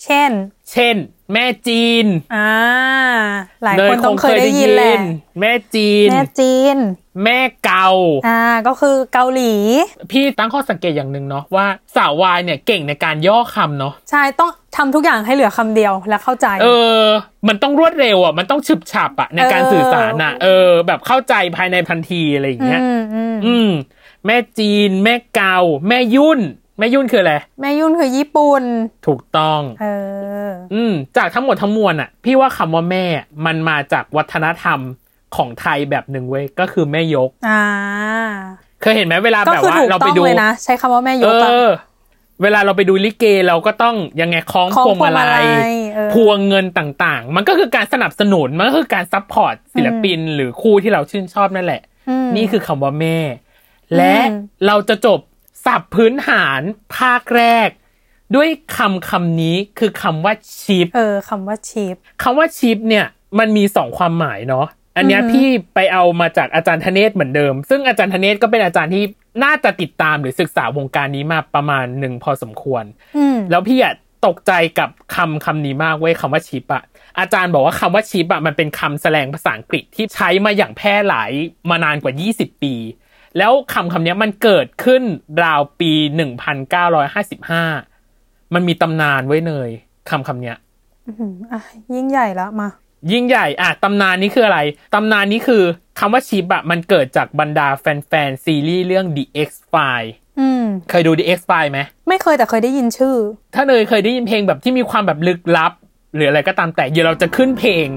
เช่น เช่น แม่จีนอ่าหลายเนคยนคต้องงเคเคยยได้ได้ยิยินแหละนแม่จีน แม่จีน แม่เกาอ่าก็คือเกาหลี พี่ตั้งข้อสังเกตอย่างหนึ่งเนาะว่าสาววายเนี่ยเก่งในการย่อคำเนาะใช่ต้องทำทุกอย่างให้เหลือคำเดียวและเข้าใจ เออ มันต้องรวดเร็วอะ มันต้องฉึบฉับอะในการเออสื่อสารอะ เออ แบบเข้าใจภายในทันทีอะไรอย่างเงี้ย อืมอืมอืม แม่จีน แม่เกาแม่ยุ่น แม่ยุ่นคืออะไร แม่ยุ่นคือญี่ปุ่น ถูกต้อง เออ อืม จากทั้งหมดทั้งมวลอะ พี่ว่าคำว่าแม่มันมาจากวัฒนธรรมของไทยแบบหนึ่งเว้ย ก็คือแม่ยก อ่า เคยเห็นไหมเวลาก็แบบคือว่าถูกเราต้องไปดูเลยนะใช่คำว่าแม่ยกอะเออเวลาเราไปดูลิเกเราก็ต้องยังไงคล้องคล้องพวงมาลัยพวงมาลัยเออพวงเงินต่างๆ มันก็คือการสนับสนุนมันก็คือการ support ศิลปิน หรือคู่ที่เราชื่นชอบนั่นแหละนี่คือคำว่าแม่ยก และอืมเราจะจบศัพท์พื้นฐานภาคแรก ด้วยคำคำนี้คือคำว่าชิปเออคำว่าชิปคำว่าชิปเนี่ย มันมีสองความหมายเนาะอันเนี้ยอือฮึพี่ไปเอามาจากอาจารย์ธเนศเหมือนเดิม ซึ่งอาจารย์ธเนศก็เป็นอาจารย์ที่น่าจะติดตามหรือศึกษาวงการนี้มาประมาณหนึ่งพอสมควรอืมแล้วพี่อะตกใจกับคำคำนี้มากเว้ยคำว่าชิปอะอาจารย์บอกว่าคำว่าชิปอะมันเป็นคำแสลงภาษาอังกฤษที่ใช้มาอย่างแพร่หลายมานานกว่า 20 ปี แล้วคำคำนี้มันเกิดขึ้นราวปี 1955 มันมีตำนานไว้เนยคำคำเนี้ยอื้อหืออะยิ่งใหญ่แล้วมา ยิ่งใหญ่อะตำนานนี้คืออะไร ตำนานนี้คือคำว่าชิปอะมันเกิดจากบรรดาแฟนๆซีรีส์เรื่อง The X File อืมเคยดู The X File ไหม ไม่เคยแต่เคยได้ยินชื่อ ถ้าเนยเคยได้ยินเพลงแบบที่มีความแบบลึกลับ หรืออะไรก็ตามแต่เดี๋ยวเราจะขึ้นเพลง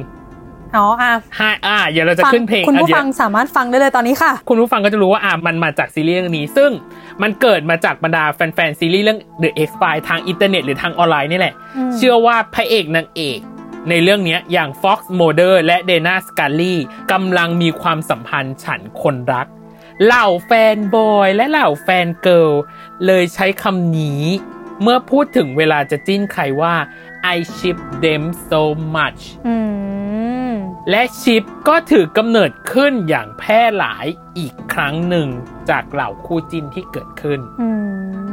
อ๋ออะให้อ่าเดี๋ยวเราจะฟังขึ้นเพลงคุณอะผู้เดี๋ยวฟังสามารถฟังได้เลยตอนนี้ค่ะ คุณผู้ฟังก็จะรู้ว่าอ่ามันมาจากซีรีส์เรื่องนี้ ซึ่งมันเกิดมาจากบรรดาแฟนๆซีรีส์เรื่อง The X File ทางอินเทอร์เน็ตหรือทางออนไลน์นี่แหละอืมเชื่อว่าพระเอกนางเอกในเรื่องเนี้ยอย่าง Fox Mulder และ Dana Scully กำลังมีความสัมพันธ์ฉันคนรัก เหล่า fanboy และเหล่า fangirl เลยใช้คำนี้ เมื่อพูดถึงเวลาจะจิ้นใครว่า I ship them so much อืมและ ship ก็ถือกำเนิดขึ้นอย่างแพร่หลายอีกครั้งหนึ่งจากเหล่าคู่จิ้นที่เกิดขึ้นอื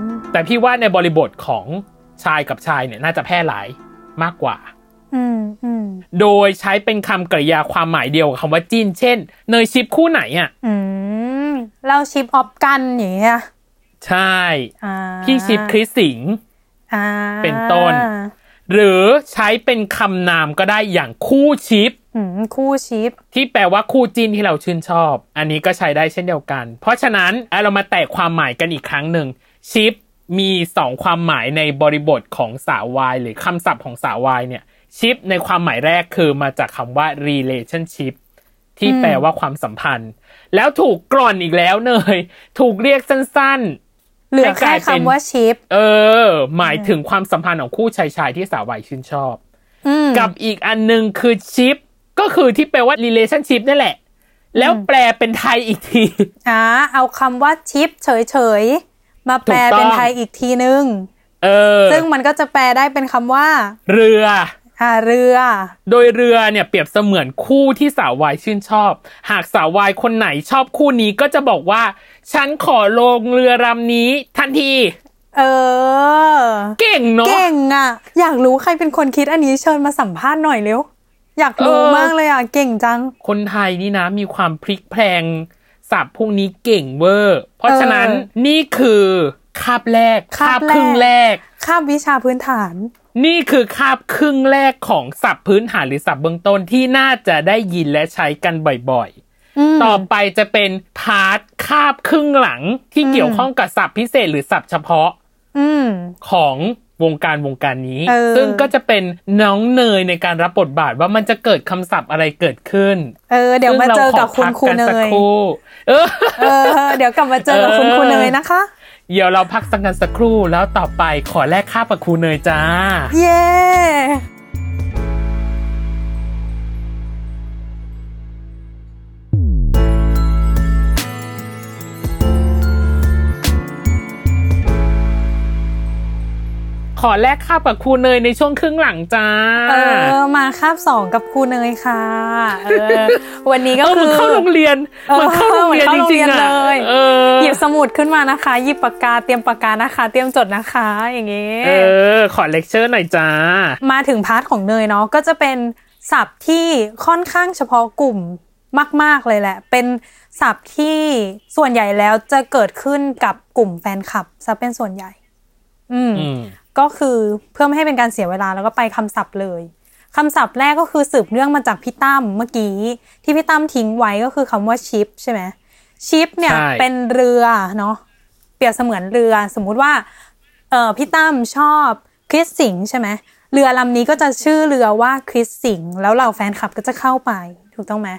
มแต่พี่ว่าในบริบทของชายกับชายเนี่ยน่าจะแพร่หลายมากกว่าอืมอืมโดยใช้เป็นคำกริยาความหมายเดียวกับคำว่าจิ้น เช่น เนยชิปคู่ไหนอะอืมเราชิปออฟกันอย่างเงี้ยใช่อ่าพี่ชิปคริสสิงห์อ่าเป็นต้น หรือใช้เป็นคำนามก็ได้อย่างคู่ชิปอืมคู่ชิปที่แปลว่าคู่จิ้นที่เราชื่นชอบ อันนี้ก็ใช้ได้เช่นเดียวกัน เพราะฉะนั้นอะเรามาแตกความหมายกันอีกครั้งหนึ่งชิปมีสองความหมายในบริบทของสาววายหรือคำศัพท์ของสาววายเนี่ยชิปในความหมายแรกคือมาจากคำว่า relationship ที่แปลว่าความสัมพันธ์ แล้วถูกกร่อนอีกแล้วเนย ถูกเรียกสั้น เหลือให้กแค่ลายเป็นคำว่าชิปๆเออ หมายถึงความสัมพันธ์ของคู่ชายชายๆที่สาววายชื่นชอบอืมกับอีกอันหนึงคือชิป ก็คือที่แปลว่า relationship นั่นแหละ แล้วแปลเป็นไทยอีกทีอ่าเอาคำว่าชิป เฉยๆ มาแปลถูกต้องเป็นไทยอีกทีนึง เออ ซึ่งมันก็จะแปลได้เป็นคำว่า เรือ อ่าเรือ โดยเรือเนี่ยเปรียบเสมือนคู่ที่สาววายชื่นชอบ หากสาววายคนไหนชอบคู่นี้ก็จะบอกว่า ฉันขอลงเรือลำนี้ทันที เออ เก่งเนาะเก่งอะ อยากรู้ใครเป็นคนคิดอันนี้เชิญมาสัมภาษณ์หน่อยเร็ว อยากรู้เออมากเลยอะ เก่งจัง คนไทยนี่นะ มีความพลิกแพลงศัพท์พวกนี้เก่งเวอร์ เพราะฉะนั้นเออนี่คือคาบแรกคาบครึ่งแรแรกกข้ามวิชาพื้นฐาน นี่คือคาบครึ่งแรกของศัพท์พื้นฐานหรือศัพท์เบื้องต้นที่น่าจะได้ยินและใช้กันบ่อยอืมๆต่อไปจะเป็น part คาบครึ่งหลังที่อืมเกี่ยวข้องกับศัพท์พิเศษหรือศัพท์เฉพาะอืมของวงการวงการนี้เออซึ่งก็จะเป็นน้องเนยในการรับบทบาทว่ามันจะเกิดคำศัพท์อะไรเกิดขึ้น เออ เดี๋ยวมาเจอกับคุณครูเนซึ่งราขอพักกัสักยครู่เออเออเดี๋ยวกลับมาเจอกับคุณเออครูเนยนะคะ เดี๋ยวเราพักสักกันสักครู่แล้วต่อไปขอแลกค่าประคูเนยจ้า เย้ ขอแลกคาบกับครูเนยในช่วงครึ่งหลังจ้า เออ มาคาบสองกับครูเนยค่ะ เออ วันนี้ก็เออคือเหมือนเข้าโรงเรียนเออเหมือนเข้าโรงเรียนเหมืจอนเข้าริงๆโรงเรียนจริงๆอะเลยเออหยิบสมุดขึ้นมานะคะ หยิบปากกาเตรียมปากกานะคะ เตรียมจดนะคะ อย่างงี้เออ ขอเลคเชอร์หน่อยจ้า มาถึง part ของเนยเนาะก็จะเป็นศัพท์ที่ค่อนข้างเฉพาะกลุ่มมาก ๆ เลยแหละ เป็นศัพท์ที่ส่วนใหญ่แล้วจะเกิดขึ้นกับกลุ่มแฟนคลับซะเป็นส่วนใหญ่ อืมอืม ก็คือเพื่อไม่ให้เป็นการเสียเวลาแล้วก็ไปคำศัพท์เลยคำศัพท์แรกก็คือสืบเนื่องมาจากพี่ตั้มเมื่อกี้ ที่พี่ตั้มทิ้งไว้ก็คือคำว่าชิปใช่ไหมชิปเนี่ยใช่เป็นเรือเนาะเปรียบเสมือนเรือ สมมุติว่าเออพี่ตั้มชอบคริสสิงห์ใช่ไหมเรือลำนี้ก็จะชื่อเรือว่าคริสสิงห์แล้วเราแฟนคลับก็จะเข้าไปถูกต้องไหม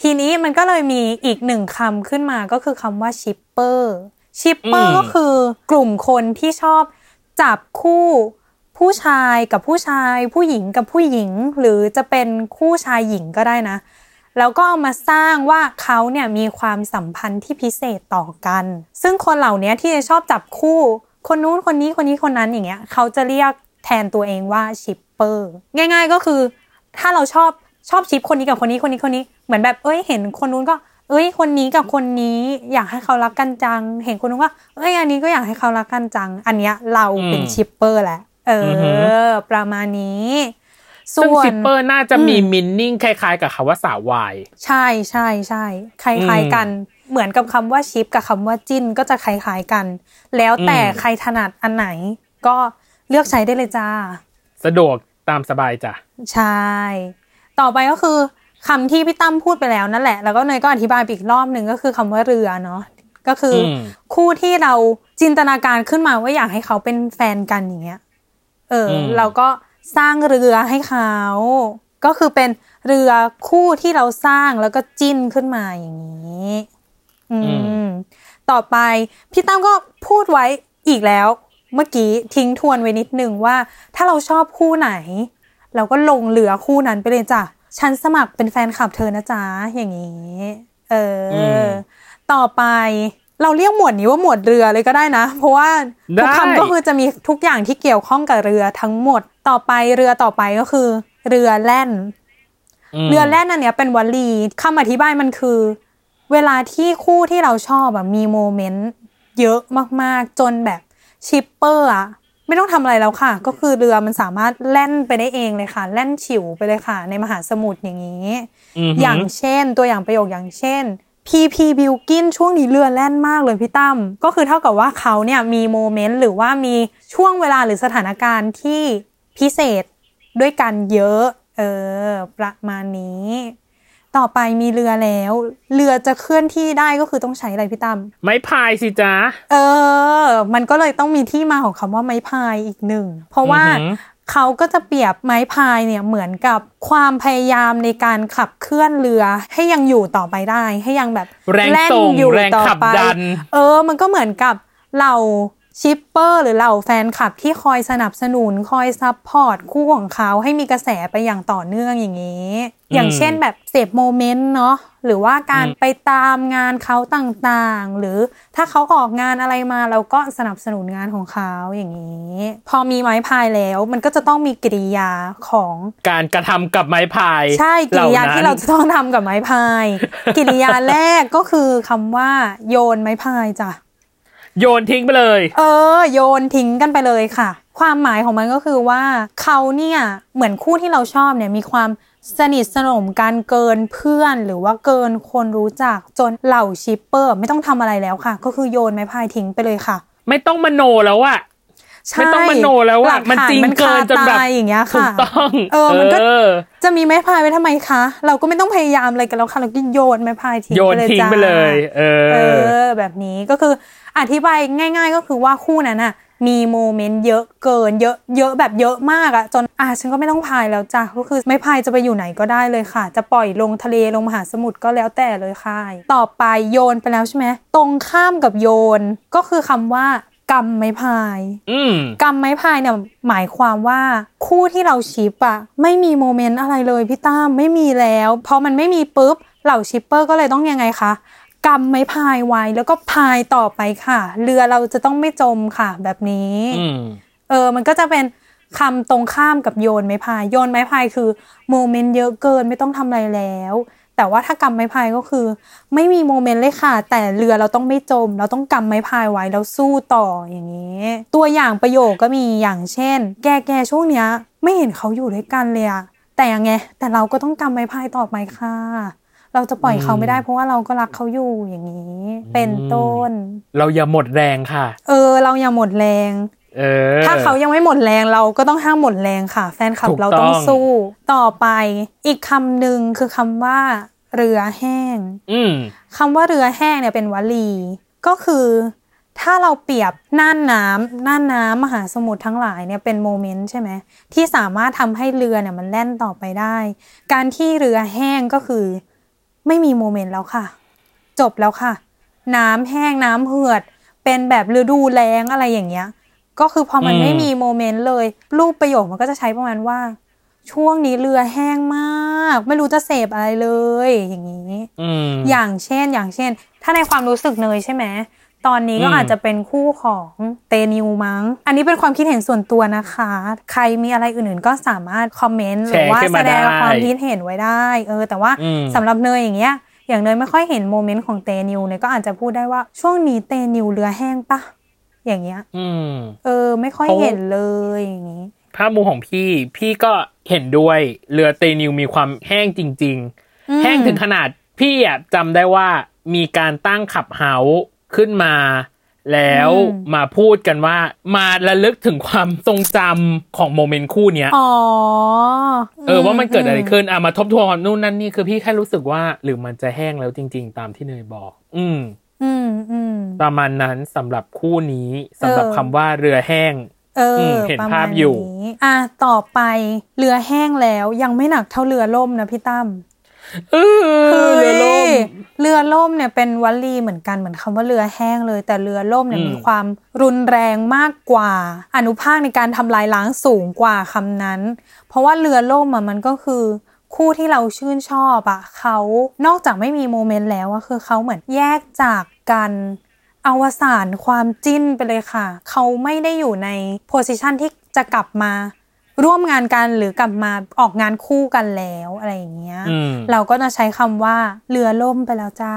ทีนี้มันก็เลยมีอีกหนึ่งคำขึ้นมาก็คือคำว่าชิปเปอร์ชิปเปออืร์มก็คือกลุ่มคนที่ชอบ จับคู่ผู้ชายกับผู้ชาย ผู้หญิงกับผู้หญิง หรือจะเป็นคู่ชายหญิงก็ได้นะ แล้วก็เอามาสร้างว่าเขาเนี่ยมีความสัมพันธ์ที่พิเศษต่อกัน ซึ่งคนเหล่านี้ที่จะชอบจับคู่ คนนู้นคนนี้คนนี้คนนั้นอย่างเงี้ยเขาจะเรียกแทนตัวเองว่า shipper ง่าย ๆ ก็คือ ถ้าเราชอบชอบ ship คนนี้กับคนนี้คนนี้คนนี้ เหมือนแบบเอ้ยเห็นคนนู้นก็ เอ้ย คนนี้กับคนนี้อยากให้เขารักกันจัง เห็นคนนู้นก็เอ้ย อันนี้ก็อยากให้เขารักกันจัง อันเนี้ยเราเป็นอืม shipper แหละ เอออฮึประมาณนี้ซึ่งส่วน shipper น่าจะมีอืม meaning คล้ายๆ กับคำว่าสาววาย ใช่ใช่ใช่คล้ายๆกันเหมือนกับคำว่า ship กับคำว่าจิ้นก็จะคล้ายๆกัน แล้วแต่อืมใครถนัดอันไหน ก็เลือกใช้ได้เลยจ้า สะดวกตามสบายจ้ะ ใช่ ต่อไปก็คือ คำที่พี่ตั้มพูดไปแล้วนั่นแหละ แล้วก็เนยก็อธิบายไปอีกรอบหนึ่งก็คือคำว่าเรือเนาะก็คืออมคู่ที่เราจินตนาการขึ้นมาว่าอยากให้เขาเป็นแฟนกันอย่างเงี้ย เอออมเราก็สร้างเรือให้เขา ก็คือเป็นเรือคู่ที่เราสร้างแล้วก็จิ้นขึ้นมาอย่างนี้ อืม ต่อไปพี่ตั้มก็พูดไว้อีกแล้ว เมื่อกี้ทิ้งทวนไว้นิดนึงว่า ถ้าเราชอบคู่ไหน เราก็ลงเรือคู่นั้นไปเลยจ้ะ ฉันสมัครเป็นแฟนคลับเธอนะจ๊ะ อย่างนี้ เอออมต่อไปเราเรียกหมวดนี้ว่าหมวดเรือเลยก็ได้นะ เพราะว่าทุกได้คำก็คือจะมีทุกอย่างที่เกี่ยวข้องกับเรือทั้งหมด ต่อไปเรือต่อไปก็คือ เรือแล่นมเรือแล่นอันเนี้ยเป็นวลีคำอธิบายมันคือ เวลาที่คู่ที่เราชอบอะมีโมเมนต์เยอะมากๆ จนแบบ shipper อะ ไม่ต้องทำอะไรแล้วค่ะ ก็คือเรือมันสามารถแล่นไปได้เองเลยค่ะ แล่นฉิวไปเลยค่ะ ในมหาสมุทรอย่างนี้อย่างเช่น ตัวอย่างประโยคอย่างเช่นพีพีบิลกินช่วงนี้เรือแล่นมากเลยพี่ตั้มก็คือเท่ากับว่าเขาเนี่ยมี moment หรือว่ามีช่วงเวลาหรือสถานการณ์ที่พิเศษด้วยกันเยอะ เออ ประมาณนี้ ต่อไปมีเรือแล้ว เรือจะเคลื่อนที่ได้ก็คือต้องใช้อะไรพี่ตั้มไม้พายสิจ๊ะ เออ มันก็เลยต้องมีที่มาของคำว่าไม้พายอีกหนึ่ง เพราะว่าอือหือเขาก็จะเปรียบไม้พายเนี่ยเหมือนกับความพยายามในการขับเคลื่อนเรือให้ยังอยู่ต่อไปได้ ให้ยังแบบแล่นอยู่ต่อไปแรงส่งแรงขับดันเออ มันก็เหมือนกับเหล่า shipper หรือเหล่าแฟนคลับที่คอยสนับสนุนคอย support คู่ของเขาให้มีกระแสไปอย่างต่อเนื่องอย่างนี้ อย่างเช่นแบบเสพโมเมนต์เนาะหรือว่าการไปตามงานเขาต่างๆ หรือถ้าเขาออกงานอะไรมาเราก็สนับสนุนงานของเขาอย่างนี้ พอมีไม้พายแล้วมันก็จะต้องมีกิริยาของการกระทำกับไม้พาย ใช่กิริยาที่เราจะต้องทำกับไม้พาย กิริยาแรกก็คือคำว่าโยนไม้พายจ้ะ โยนทิ้งไปเลย เออ โยนทิ้งกันไปเลยค่ะ ความหมายของมันก็คือว่าเขาเนี่ยเหมือนคู่ที่เราชอบเนี่ยมีความสนิทสนมกันเกินเพื่อนหรือว่าเกินคนรู้จักจนเหล่า shipper ไม่ต้องทำอะไรแล้วค่ะ ก็คือโยนไม้พายทิ้งไปเลยค่ะ ไม่ต้องมโนแล้วอะใช่ไม่ต้องมโนแล้วอะหลักฐานมันจริงมันเกินจนแบบคาตายอย่างเงี้ยค่ะถูกต้อง เออมันก็เออจะมีไม้พายไว้ทำไมคะ เราก็ไม่ต้องพยายามอะไรกันแล้วค่ะเราก็โยนไม้พายทิ้งไปเลยจ้าโยนทิ้งไปเลยเออเออแบบนี้ก็คือ อธิบายง่าย ๆ ก็คือว่าคู่นั้นน่ะมีโมเมนต์เยอะเกิน เยอะเยอะแบบเยอะมากอะจนอะฉันก็ไม่ต้องพายแล้วจ้ะก็คือไม่พายจะไปอยู่ไหนก็ได้เลยค่ะ จะปล่อยลงทะเลลงมหาสมุทรก็แล้วแต่เลยค่ะ ต่อไปโยนไปแล้วใช่ไหมตรงข้ามกับโยนก็คือคำว่ากำไม้พายอืมกำไม้พายเนี่ยหมายความว่าคู่ที่เรา ship อะไม่มีโมเมนต์อะไรเลยพี่ตั้มไม่มีแล้วพอมันไม่มีปุ๊บเหล่า shipper ก็เลยต้องยังไงคะ กำไม้พายไว้ แล้วก็พายต่อไปค่ะ เรือเราจะต้องไม่จมค่ะ แบบนี้อืมเออ มันก็จะเป็นคำตรงข้ามกับโยนไม้พาย โยนไม้พายคือโมเมนต์เยอะเกินไม่ต้องทำอะไรแล้ว แต่ว่าถ้ากำไม้พายก็คือ ไม่มีโมเมนต์เลยค่ะ แต่เรือเราต้องไม่จม เราต้องกำไม้พายไว้แล้วสู้ต่ออย่างนี้ ตัวอย่างประโยคก็มีอย่างเช่น แกแกช่วงเนี้ย ไม่เห็นเขาอยู่ด้วยกันเลยอะแต่ยังไงแต่เราก็ต้องกำไม้พายต่อไปค่ะ เราจะปล่อยเขาไม่ได้เพราะว่าเราก็รักเขาอยู่อย่างนี้ เป็นต้น เราอย่าหมดแรงค่ะ เออ เราอย่าหมดแรงเออถ้าเขายังไม่หมดแรงเราก็ต้องห้ามหมดแรงค่ะ แฟนคลับถูกเราต้องต้องสู้ต่อไป อีกคำหนึ่งคือคำว่า เรือแห้งอืมคำว่าเรือแห้งเนี่ยเป็นวลี ก็คือ ถ้าเราเปรียบน่านน้ำน่านน้ำมหาสมุทรทั้งหลายเนี่ยเป็นโมเมนต์ใช่ไหมที่สามารถทำให้เรือเนี่ยมันแล่นต่อไปได้ การที่เรือแห้งก็คือ ไม่มีโมเมนต์แล้วค่ะ จบแล้วค่ะ น้ำแห้งน้ำเหือด เป็นแบบฤดูแล้งอะไรอย่างเงี้ย ก็คือพอมันอืมไม่มีโมเมนต์เลย รูปประโยคมันก็จะใช้ประมาณว่า ช่วงนี้เรือแห้งมาก ไม่รู้จะเสพอะไรเลย อย่างนี้อืมอย่างเช่นอย่างเช่น ถ้าในความรู้สึกเนยใช่ไหม ตอนนี้ก็อืมอาจจะเป็นคู่ของเตนิวมั้ง อันนี้เป็นความคิดเห็นส่วนตัวนะคะ ใครมีอะไรอื่นๆก็สามารถคอมเมนต์หรือว่าแชร์ขึ้นแสมาดงได้ความคิดเห็นไว้ได้ เออ แต่ว่าอืมสำหรับเนยอย่างเงี้ย อย่างเนยไม่ค่อยเห็นโมเมนต์ของเตนิวเนี่ยก็อาจจะพูดได้ว่าช่วงนี้เตนิวเรือแห้งปะอย่างเงี้ยอืมเออ ไม่ค่อยเขาเห็นเลยอย่างนี้ภาพมุมของพี่พี่ก็เห็นด้วยเรือเตนิวมีความแห้งจริงอืมๆแห้งถึงขนาดพี่อะจำได้ว่ามีการตั้งขับเฮาส์ ขึ้นมาแล้วมาพูดกันว่ามาระลึกถึงความทรงจำของโมเมนต์คู่เนี้ยอ๋อเออว่ามันเกิดอะไรขึ้นอะมาทบทวนความนู่นนั่นนี่คือพี่แค่รู้สึกว่า หรือมันจะแห้งแล้วจริง ๆ ตามที่เนยบอก อืมอืมอืมประมาณนั้นสำหรับคู่นี้สำหรับเออคำว่าเรือแห้งเออมเห็นประมภาณพอยู่นี้อะต่อไปเรือแห้งแล้วยังไม่หนักเท่าเรือล่มนะพี่ตั้ม เออเรือล่มเรือล่มเนี่ยเป็นวลีเหมือนกันเหมือนคำว่าเรือแห้งเลย แต่เรือล่มเนี่ยอืมมีความรุนแรงมากกว่า อนุภาคในการทำลายล้างสูงกว่าคำนั้น เพราะว่าเรือล่มอะมันก็คือคู่ที่เราชื่นชอบอะเขานอกจากไม่มีโมเมนต์แล้วอะคือเขาเหมือนแยกจากกันอวสานความจิ้นไปเลยค่ะ เขาไม่ได้อยู่ในโพสิชันที่จะกลับมา ร่วมงานกันหรือกลับมาออกงานคู่กันแล้วอะไรอย่างเงี้ยอืมเราก็จะใช้คำว่าเรือล่มไปแล้วจ้า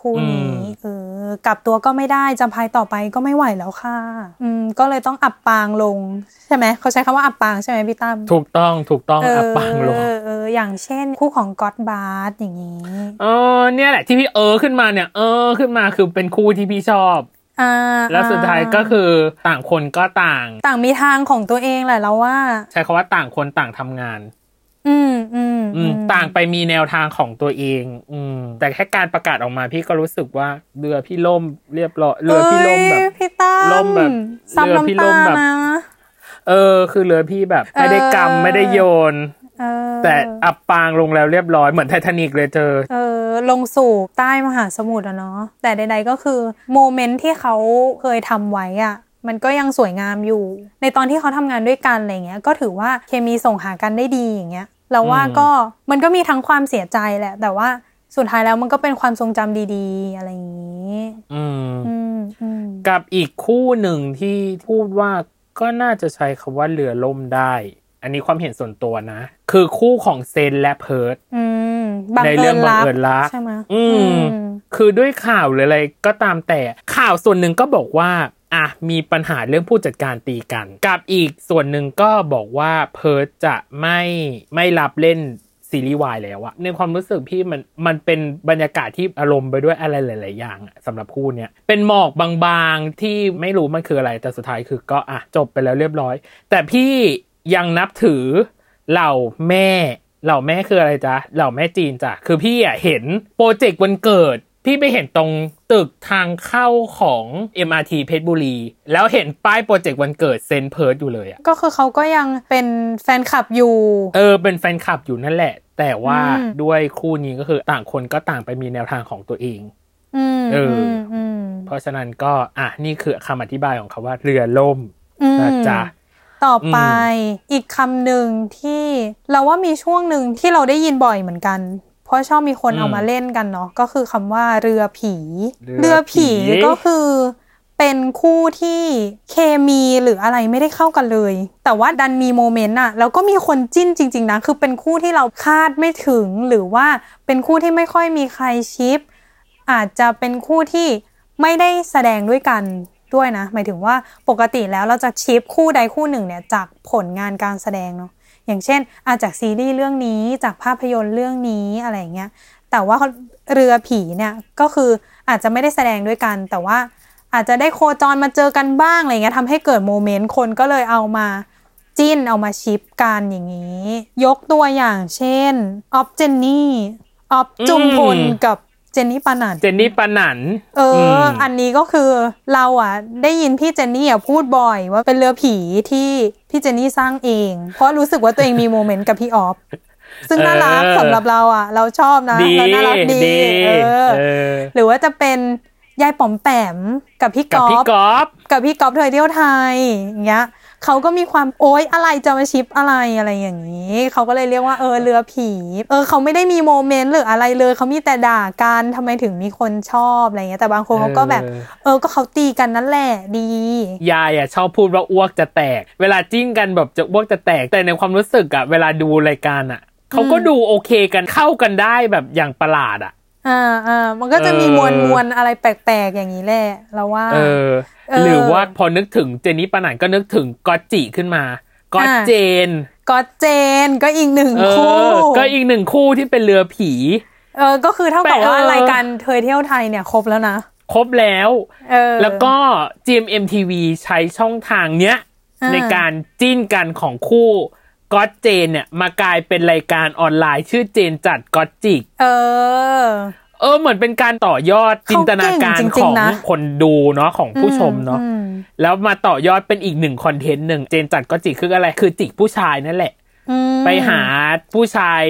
คู่นี้อืมเออกลับตัวก็ไม่ได้จะพายต่อไปก็ไม่ไหวแล้วค่ะ อืมก็เลยต้องอับปางลง ใช่ไหมเขาใช้คำว่าอับปางใช่ไหมพี่ตั้มถูกต้องถูกต้องเอออับปังลงเออเอออย่างเช่น คู่ของก็อดบาร์อย่างนี้เออเนี่ยแหละที่พี่เออขึ้นมาเนี่ย เออขึ้นมาคือเป็นคู่ที่พี่ชอบอ่า แล้วสุดท้ายก็คือต่างคนก็ต่าง ต่างมีทางของตัวเองแหละเราว่า ใช้คาว่าต่างคนต่างทำงาน อืมอืมอืมต่างไปมีแนวทางของตัวเอง อืม แต่แค่การประกาศออกมาพี่ก็รู้สึกว่าเรือพี่ล่มเรียบร้อยเรือพี่ล่มแบบเอ้ยพี่ตั้มล่มแบบซับเรือพี่น้ำล่ตามแบบนะเออ คือเรือพี่แบบ ไม่ได้กำไม่ได้โยนเออ แต่อับปางลงแล้วเรียบร้อยเหมือนไททานิกเลยเธอเออ ลงสู่ใต้มหาสมุทรอะเนาะแต่ใดๆก็คือโมเมนต์ที่เขาเคยทำไว้อะมันก็ยังสวยงามอยู่ ในตอนที่เขาทำงานด้วยกันอะไรเงี้ย ก็ถือว่าเคมีส่งหากันได้ดีอย่างเงี้ยเราว่าอืมก็มันก็มีทั้งความเสียใจแหละ แต่ว่าสุดท้ายแล้วมันก็เป็นความทรงจำดีๆ อะไรอย่างงี้อืมอืมอืมกับอีกคู่หนึ่งที่พูดว่าก็น่าจะใช้คำว่าเรือล่มได้ อันนี้ความเห็นส่วนตัวนะ คือคู่ของเซนและเพิร์ดอืมบังในเอิเรื่อญงบังรักเอิญรักใช่ไหมอืมคือด้วยข่าวหรืออะไรก็ตามแต่ข่าวส่วนหนึ่งก็บอกว่าอะมีปัญหาเรื่องผู้จัดการตีกัน กับอีกส่วนหนึ่งก็บอกว่าเพิร์ดจะไม่ไม่รับเล่นซีรีส์วายแล้วอะในความรู้สึกพี่มันมันเป็นบรรยากาศที่อารมณ์ไปด้วยอะไรหลาย ๆ อย่างอะสำหรับคู่เนี้ยเป็นหมอกบางๆที่ไม่รู้มันคืออะไรแต่สุดท้ายคือก็อะจบไปแล้วเรียบร้อย แต่พี่ ยังนับถือเหล่าแม่เหล่าแม่คืออะไรจ๊ะเหล่าแม่จีนจ้ะคือพี่อะเห็นโปรเจกต์วันเกิด พี่ไปเห็นตรงตึกทางเข้าของ MRT เพชรบุรี แล้วเห็นป้ายโปรเจกต์วันเกิดเซ้นต์เพิร์ธอยู่เลยอะก็คือเขาก็ยังเป็นแฟนคลับอยู่ เออเป็นแฟนคลับอยู่นั่นแหละ แต่ว่าอืมด้วยคู่นี้ก็คือต่างคนก็ต่างไปมีแนวทางของตัวเองอืมเอออืมอืมเพราะฉะนั้นก็อะนี่คือคำอธิบายของเขาว่าเรือล่มอืมนะจ๊ะ ต่อไปอีกคำหนึ่งที่เราว่ามีช่วงหนึ่งที่เราได้ยินบ่อยเหมือนกัน เพราะชอบมีคนอืมเอามาเล่นกันเนาะก็คือคำว่าเรือผี เรือผีก็คือเป็นคู่ที่เคมีหรืออะไรไม่ได้เข้ากันเลย แต่ว่าดันมีโมเมนต์อะแล้วก็มีคนจิ้นจริง ๆนะคือเป็นคู่ที่เราคาดไม่ถึง หรือว่าเป็นคู่ที่ไม่ค่อยมีใครชิป อาจจะเป็นคู่ที่ไม่ได้แสดงด้วยกัน ด้วยนะ หมายถึงว่าปกติแล้วเราจะชิปคู่ใดคู่หนึ่งเนี่ยจากผลงานการแสดงเนาะอย่างเช่นอาจากซีรีส์เรื่องนี้จากภาพยนตร์เรื่องนี้อะไรอย่างเงี้ยแต่ว่าเรือผีเนี่ยก็คืออาจจะไม่ได้แสดงด้วยกัน แต่ว่าอาจจะได้โคจรมาเจอกันบ้างอะไรเงี้ยทำให้เกิดโมเมนต์คนก็เลยเอามาจิ้นเอามาชิปกันอย่างนี้ ยกตัวอย่างเช่นออฟเจนนี่ออฟจุมพลกับ เจนนี่ปานันเจนนี่ปานันเอออมอันนี้ก็คือเราอะ ได้ยินพี่เจนนี่อะพูดบ่อยว่าเป็นเรือผีที่พี่เจนนี่สร้างเอง เพราะรู้สึกว่าตัวเองมีโมเมนต์กับพี่ออฟซึ่งน่ารักเออสำหรับเราอะ เราชอบนะดีเราน่ารักดีดีเออเออ หรือว่าจะเป็นยายป๋อมแปมกับพี่กับก๊อพี่ฟกอล์ฟกับพี่ก๊อฟเธอเที่ยวไทยอย่างเงี้ย เขาก็มีความโอ๊ยอะไรจะมาชิปอะไรอะไรอย่างนี้ เขาก็เลยเรียกว่าเออเรือผี เออเขาไม่ได้มีโมเมนต์หรืออะไรเลย เขามีแต่ด่ากันทำไมถึงมีคนชอบอะไรเงี้ยแต่บางคนเขาก็แบบ เออก็เขาตีกันนั่นแหละดี ยายอะชอบพูดว่าอ้วกจะแตก เวลาจิ้นกันแบบจะอ้วกจะแตกแต่ในความรู้สึกอะเวลาดูรายการอะเขาก็ดูโอเคกันเข้ากันได้แบบอย่างประหลาดอะ อ่าอ่ามันก็จะมีเออมวลมวลอะไรแปลกๆอย่างนี้แหละเราว่า เออเออหรือว่าพอนึกถึงเจนนี่ปานันก็นึกถึงกอตจิขึ้นมากอตอ่าเจนก็เจนก็อีกหนึ่งเอคู่อก็อีกหนึ่งคู่ที่เป็นเรือผี เออ ก็คือเท่ากับแต่เออว่ารายการเธอเที่ยวไทยเนี่ยครบแล้วนะ ครบแล้ว เออ แล้วก็ GMMTV ใช้ช่องทางเนี้ยอ่าในการจิ้นกันของคู่ ก็อตเจนเนี่ยมากลายเป็นรายการออนไลน์ ชื่อเจนจัดก็อตจิก เออ เออเหมือนเป็นการต่อยอดจินตนาการเขาเก่งจริของงๆนะคนดูเนาะของผู้ชมเนาะอืมแล้วมาต่อยอดเป็นอีกหนึ่งคอนเทนต์หนึ่งเจนจัดก็จิกคืออะไร คือจิกผู้ชายนั่นแหละอืมไปหาผู้ชาย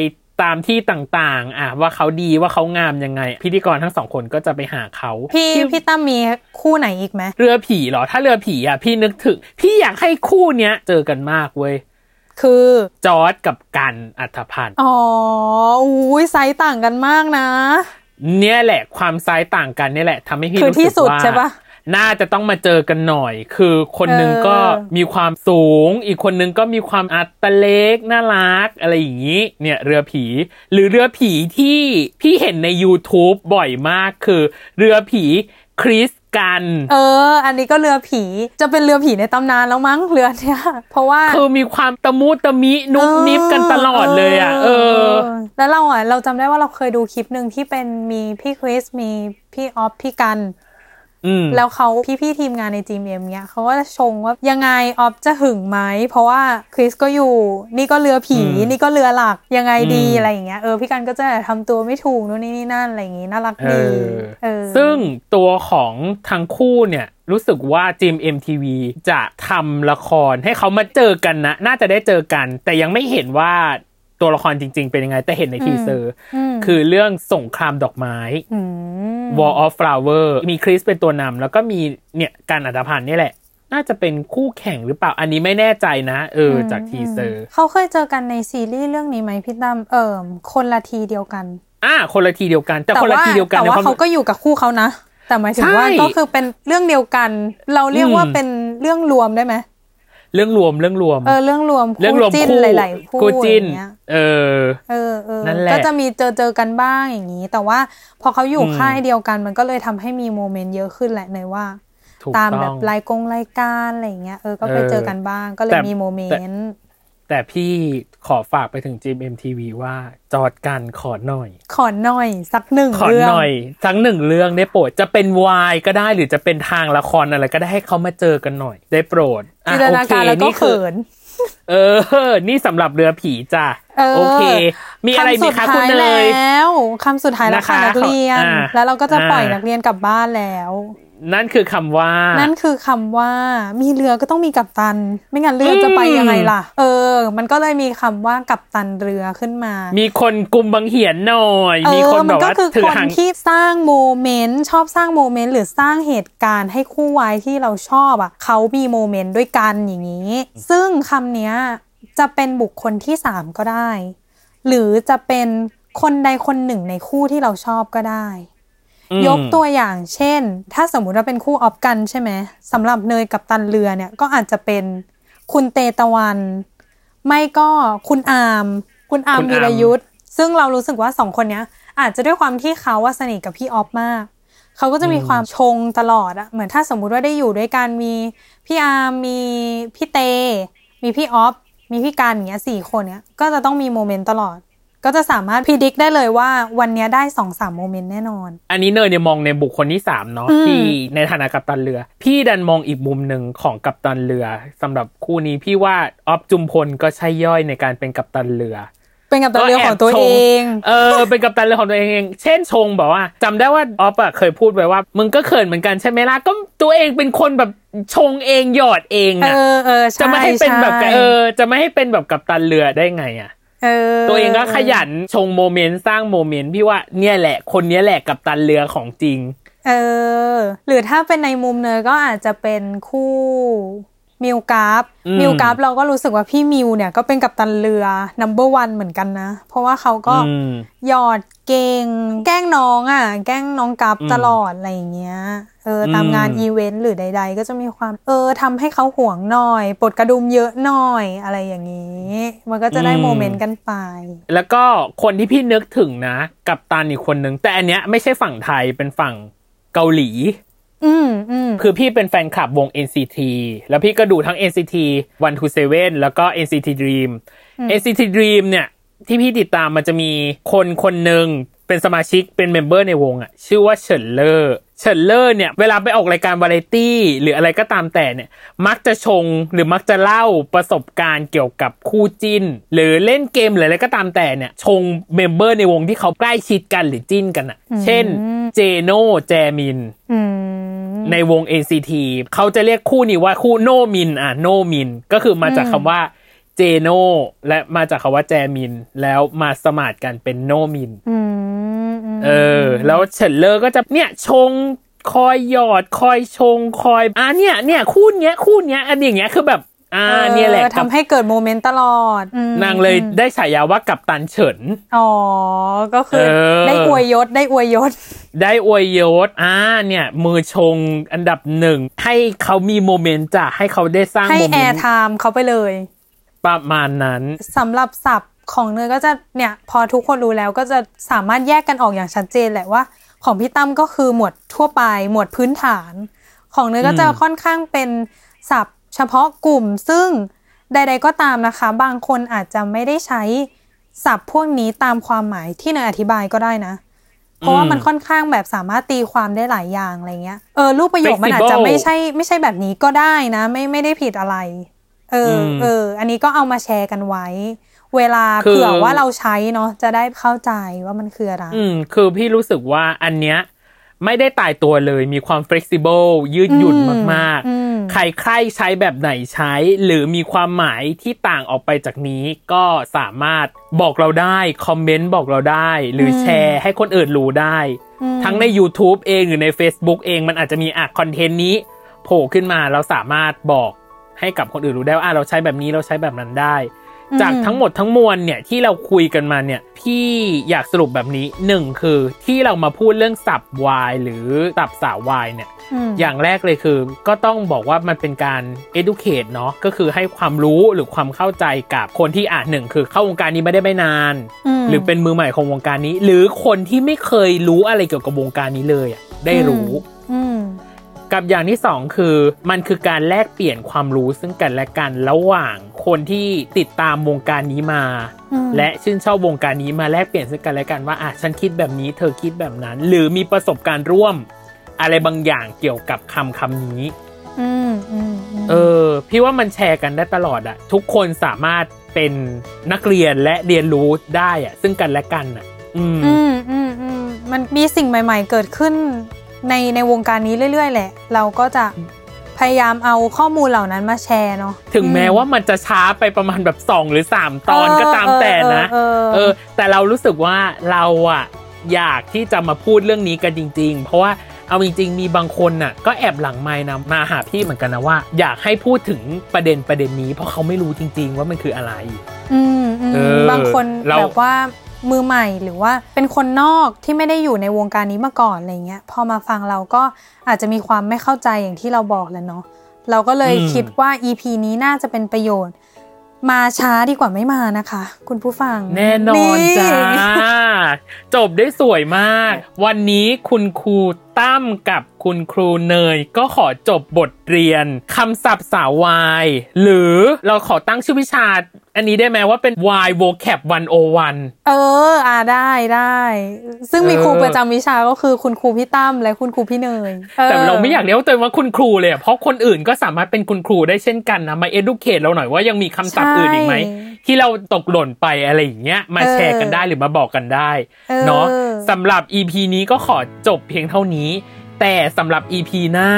ตามที่ต่างๆ อะว่าเขาดีว่าเขางามยังไง พิธีกรทั้งสองคนก็จะไปหาเขา พี่พี่ตั้มมีคู่ไหนอีกไหมเรือผีเหรอ ถ้าเรือผีอะพี่นึกถึง พี่อยากให้คู่เนี้ยเจอกันมากเว้ย คือ จอสกับกันอรรถพันธ์อ๋ออุ้ยไซส์ต่างกันมากนะ เนี่ยแหละความไซส์ต่างกันเนี่ยแหละทำให้พี่คือรู้สึกที่สุดว่าใช่ปะน่าจะต้องมาเจอกันหน่อย คือคนหนึงเออก็มีความสูง อีกคนหนึงก็มีความอัตเล็กน่ารัก อะไรอย่างนี้ เนี่ยเรือผี หรือเรือผีที่พี่เห็นใน YouTube บ่อยมากคือ เรือผีคริส กัน เออ อันนี้ก็เรือผีจะเป็นเรือผีในตำนานแล้วมั้งเรือเนี่ยเพราะว่าคือมีความตะมุตะมินุบนิบกันตลอดเลยอะเออ แล้วเราอะเราจำได้ว่าเราเคยดูคลิปหนึ่งที่เป็นมีพี่คริสมีพี่ออฟพี่กันอืม แล้วเขาพี่ๆทีมงานใน GMM เนี้ยเขาก็จะชงว่ายังไงออฟจะหึงไหม เพราะว่าคริสก็อยู่ นี่ก็เรือผีอืมนี่ก็เรือหลักยังไงดีอืมอะไรอย่างเงี้ยเออพี่กันก็จะทำตัวไม่ถูกนู่นนี่นี่นั่นอะไรอย่างงี้น่ารักเอดีอเออซึ่งตัวของทั้งคู่เนี่ยรู้สึกว่าจิม MTV จะทำละครให้เขามาเจอกันนะ น่าจะได้เจอกัน แต่ยังไม่เห็นว่า ตัวละครจริง ๆ เป็นยังไง แต่เห็นในทีเซอร์คือเรื่องสงครามดอกไม้ม War of Flower มีคริสเป็นตัวนำแล้วก็มีเนี่ยกันอรรถพันธ์นี่แหละ น่าจะเป็นคู่แข่งหรือเปล่า อันนี้ไม่แน่ใจนะ เออ จากทีเซอร์ เขาเคยเจอกันในซีรีส์เรื่องนี้ไหมพี่ตั้มเอิมคนละทีเดียวกัน อ่า คนละทีเดียวกัน แต่คนละว่าทีเดียวกันแต่ในว่าความเขาก็อยู่กับคู่เขานะ แต่หมายถึงว่าใช่ก็คือเป็นเรื่องเดียวกัน เราเรียกว่าอืมเป็นเรื่องรวมได้ไหม เรื่องรวมเรื่องรวม เออเรื่องรวมเรื่องรวมจิ้นคู่หลายๆคู่คู่จิ้นอย่างเงี้ยเออเออเออนั่นแหละก็จะมีเจอเจอกันบ้างอย่างนี้ แต่ว่าพอเขาอยู่อืมค่ายเดียวกันมันก็เลยทำให้มีโมเมนต์เยอะขึ้นแหละเนยว่าถูกตามต้องแบบรายกงรายการอะไรอย่างเงี้ยเออก็ไปเออเจอกันบ้างก็เลยแต่มีโมเมนต์ แต่พี่ขอฝากไปถึงจิม MTV ว่าจอดกันขอหน่อย ขอหน่อย สักหนึ่งขอเรื่องหน่อยทั้งหนึ่งเรื่องได้โปรดจะเป็นวายก็ได้หรือจะเป็นทางละครอะไรก็ได้ให้เขามาเจอกันหน่อย ได้โปรดอะจินตนาการโอเคแล้วก็นี่คือเขินเออ นี่สำหรับเรือผีจ้ะเออโอเค มีอะไรคำมีสุดคะท้าคุณยเนยแล้วคำสุดท้ายแล้วค่ะนะคะนักเรียนอ่าแล้วเราก็จะปล่อยอ่านันักเรียนกลับบ้านแล้ว นั่นคือคำว่า นั่นคือคำว่า มีเรือก็ต้องมีกัปตัน ไม่งั้นเรือจะไปยังไงล่ะ เออ มันก็เลยมีคำว่ากัปตันเรือขึ้นมา มีคนกลุ่มบังเหียนหน่อยเอมีคนอแบมันบก็ว่าคือถือคนหางที่สร้างโมเมนต์ชอบสร้างโมเมนต์หรือสร้างเหตุการณ์ให้คู่วายที่เราชอบอะเขามีโมเมนต์ด้วยกันอย่างนี้ ซึ่งคำเนี้ยจะเป็นบุคคลที่สามก็ได้ หรือจะเป็นคนใดคนหนึ่งในคู่ที่เราชอบก็ได้อืม ยกตัวอย่างเช่น ถ้าสมมุติว่าเป็นคู่ออฟกันใช่ไหมสำหรับเนยกับตันเรือเนี่ยก็อาจจะเป็นคุณเตตะวัน ไม่ก็คุณอามคุณอาม คุณอามวีรยุทธ์ซึ่งเรารู้สึกว่าสองคนเนี้ย อาจจะด้วยความที่เขาว่าสนิทกับพี่ออฟมากเขาก็จะมีความชงตลอดอะเหมือนถ้าสมมุติว่าได้อยู่ด้วยกันมีพี่อาร์มมีพี่เต มีพี่ออฟมีพี่การอย่างเงี้ยสี่คนเนี้ยก็จะต้องมีโมเมนต์ตลอด ก็จะสามารถพิจิกได้เลยว่าวันเนี้ยได้สองสามโมเมนต์แน่นอน อันนี้เนยเนี่ยมองในบุคคลที่สามเนาะอืมที่ในฐานะกัปตันเรือ พี่ดันมองอีกมุมหนึ่งของกัปตันเรือสำหรับคู่นี้พี่ว่าออฟจุมพลก็ใช่ย่อยในการเป็นกัปตันเรือเเป็นกับตันเรือของตัวก็แบชเอง เออ เป็นกับตันเรือของตัวเอง เช่นชงบอกว่าจำได้ว่าออฟอะเคยพูดไว้ว่า มึงก็เขินเหมือนกันใช่ไหมล่ะ ก็ตัวเองเป็นคนแบบชงเองหยอดเองเออะอเออใช่จะไม่ให้เป็นแบบใช่เออ จะไม่ให้เป็นแบบกับตันเรือได้ไงอะเออ ตัวเองก็ขยันชงโมเมนต์สร้างโมเมนต์พี่ว่าเนี่ยแหละ คนเนี้ยแหละกัปตันเรือของจริง เออ หรือถ้าเป็นในมุมเนยก็อาจจะเป็นคู่ มิวกลัฟอืมมิวกลัฟเราก็รู้สึกว่าพี่มิวเนี่ยก็เป็นกัปตันเรือ number one เหมือนกันนะ เพราะว่าเขาก็อืมหยอดเก่ง แกล้งน้องอะ แกล้งน้องกลัฟอืมตลอดอะไรอย่างเงี้ย เออตามอืมงานอีเวนต์หรือใด ๆ ก็จะมีความเออทำให้เขาห่วงหน่อย ปลดกระดุมเยอะหน่อยอะไรอย่างนี้ มันก็จะได้โมเมนต์กันไป แล้วก็คนที่พี่นึกถึงนะ กัปตันอีกคนนึงแต่อันเนี้ยไม่ใช่ฝั่งไทยเป็นฝั่งเกาหลีอืมอืม คือพี่เป็นแฟนคลับวง NCT แล้วพี่ก็ดูทั้ง NCT 127 แล้วก็ NCT Dream NCT Dream เนี่ย ที่พี่ติดตามมันจะมีคนคนหนึ่งเป็นสมาชิกเป็น member ในวงอะชื่อว่าเฉินเลอร์เฉินเลอร์เนี่ยเวลาไปออกรายการวาไรตี้หรืออะไรก็ตามแต่เนี่ยมักจะชงหรือมักจะเล่าประสบการณ์เกี่ยวกับคู่จิ้น หรือเล่นเกมหรืออะไรก็ตามแต่เนี่ยชง member ในวงที่เขาใกล้ชิดกันหรือจิ้นกันอะเช่นเจโนแจมินอืมในวง NCT เขาจะเรียกคู่นี้ว่าคู่โนมินอะโนมินก็คือมาจากคำว่าเจโนและมาจากคำว่าแจมิน แล้วมาสมาสกันเป็นโนมินอืมม เออ แล้วเฉินเลอร์ก็จะเนี่ยชงคอยหยอดคอยชงคอยอะเนี่ยเนี่ยคู่เนี้ยคู่เนี้ยอันอย่างเงี้ยคือแบบอ่าออเนี่ยแหละก็ทำให้เกิดโมเมนต์ตลอดอืมนางเลยได้ฉายาว่ากัปตันเฉิน อ๋อ ก็คือเออได้อวยยศได้อวยยศ ได้อวยยศอ่าเนี่ย มือชงอันดับหนึ่ง ให้เขามีโมเมนต์จ้ะให้เขาได้สร้างให้โมเมแอนร์ต์ไทม์เขาไปเลย ประมาณนั้นสำหรับศัพท์ ของเนยก็จะเนี่ยพอทุกคนรู้แล้วก็จะสามารถแยกกันออกอย่างชัดเจนแหละว่า ของพี่ตั้มก็คือหมวดทั่วไป หมวดพื้นฐาน ของเนยก็จะอืมค่อนข้างเป็นศัพท์ เฉพาะกลุ่มซึ่งใด ๆก็ตามนะคะ บางคนอาจจะไม่ได้ใช้ศัพท์พวกนี้ตามความหมายที่เนยอธิบายก็ได้นะ เพราะว่ามันค่อนข้างแบบสามารถตีความได้หลายอย่างอะไรเงี้ยเออรูปประโยคมันอาจจะ Flexible ไม่ใช่ไม่ใช่แบบนี้ก็ได้นะ ไม่ไม่ได้ผิดอะไร เอออมเออ อันนี้ก็เอามาแชร์กันไว้ เวลาคือเผื่อว่าเราใช้เนาะจะได้เข้าใจว่ามันคืออะไร อืม คือพี่รู้สึกว่าอันเนี้ยไม่ได้ตายตัวเลยมีความ flexible ยืดหยุ่นอืมมากอืมๆใครใครใช้แบบไหนใช้ หรือมีความหมายที่ต่างออกไปจากนี้ ก็สามารถบอกเราได้ คอมเมนต์บอกเราได้ หรืออมแชร์ให้คนอื่นรู้ได้อืมทั้งใน YouTube เองหรือใน Facebook เองมันอาจจะมีอะคอนเทนต์นี้โผล่ขึ้นมาเราสามารถบอกให้กับคนอื่นรู้ได้ว่าอะเราใช้แบบนี้เราใช้แบบนั้นได้ จากทั้งหมดทั้งมวลเนี่ยที่เราคุยกันมาเนี่ยพี่อยากสรุปแบบนี้หนึ่งคือที่เรามาพูดเรื่องสับวายหรือสับสาววายเนี่ยมอย่างแรกเลยคือ ก็ต้องบอกว่ามันเป็นการ educate เนาะก็คือให้ความรู้หรือความเข้าใจกับคนที่อ่านหนึ่งคือเข้าวงการนี้ไม่ได้ไม่นานมหรือเป็นมือใหม่ของวงการนี้ หรือคนที่ไม่เคยรู้อะไรเกี่ยวกับวงการนี้เลยอะได้รู้อืม กับอย่างที่สองคือ มันคือการแลกเปลี่ยนความรู้ซึ่งกันและกันระหว่างคนที่ติดตามวงการนี้มาอืมและชื่นชอบวงการนี้มาแลกเปลี่ยนซึ่งกันและกันว่าอะฉันคิดแบบนี้เธอคิดแบบนั้น หรือมีประสบการณ์ร่วม อะไรบางอย่างเกี่ยวกับคำคำนี้อืมอืมมเออ พี่ว่ามันแชร์กันได้ตลอดอะทุกคนสามารถเป็นนักเรียนและเรียนรู้ได้อะซึ่งกันและกันอะอืมอืมอืมอืมมันมีสิ่งใหม่ ๆ เกิดขึ้น ในในวงการนี้เรื่อย ๆ แหละ เราก็จะพยายามเอาข้อมูลเหล่านั้นมาแชร์เนาะถึงแม้ว่ามันจะช้าไปประมาณแบบสองหรือสามตอนก็ตามแต่นะเออเออเอเอออ แต่เรารู้สึกว่าเราอะอยากที่จะมาพูดเรื่องนี้กันจริง ๆ เพราะว่าเอาจริง ๆ มีบางคนน่ะ ก็แอบหลังไม้นะมาหาพี่เหมือนกันนะว่า อยากให้พูดถึงประเด็นประเด็นนี้ เพราะเขาไม่รู้จริง ๆ ว่ามันคืออะไร อืมอืมเออบางคนเราแบบว่า มือใหม่หรือว่าเป็นคนนอกที่ไม่ได้อยู่ในวงการนี้มาก่อนอะไรเงี้ยพอมาฟังเราก็อาจจะมีความไม่เข้าใจอย่างที่เราบอกแหล้วเนาะเราก็เลยคิดว่า EP นี้น่าจะเป็นประโยชน์ มาช้าดีกว่าไม่มานะคะ คุณผู้ฟัง แน่นอนจ้า จบได้สวยมาก วันนี้คุณครูตั้มกับคุณครูเนย ก็ขอจบบทเรียนคำศัพท์สาววาย หรือเราขอตั้งชื่อวิชา อันนี้ได้ไหมว่าเป็น Y vocab 101 เออ อ่าได้ได้ ซึ่งมีเออครูประจำวิชาก็คือคุณครูพี่ตั้มและคุณครูพี่เนยออแต่เราไม่อยากเรียกตัวเองว่าคุณครูเลยอะเพราะคนอื่นก็สามารถเป็นคุณครูได้เช่นกันนะ มา educate เราหน่อยว่ายังมีคำศัพท์อื่นอีกไหมที่เราตกหล่นไปอะไรอย่างเงี้ยมาแชร์กันได้หรือมาบอกกันได้เนาะสำหรับ EP นี้ก็ขอจบเพียงเท่านี้แต่สำหรับ EP หน้า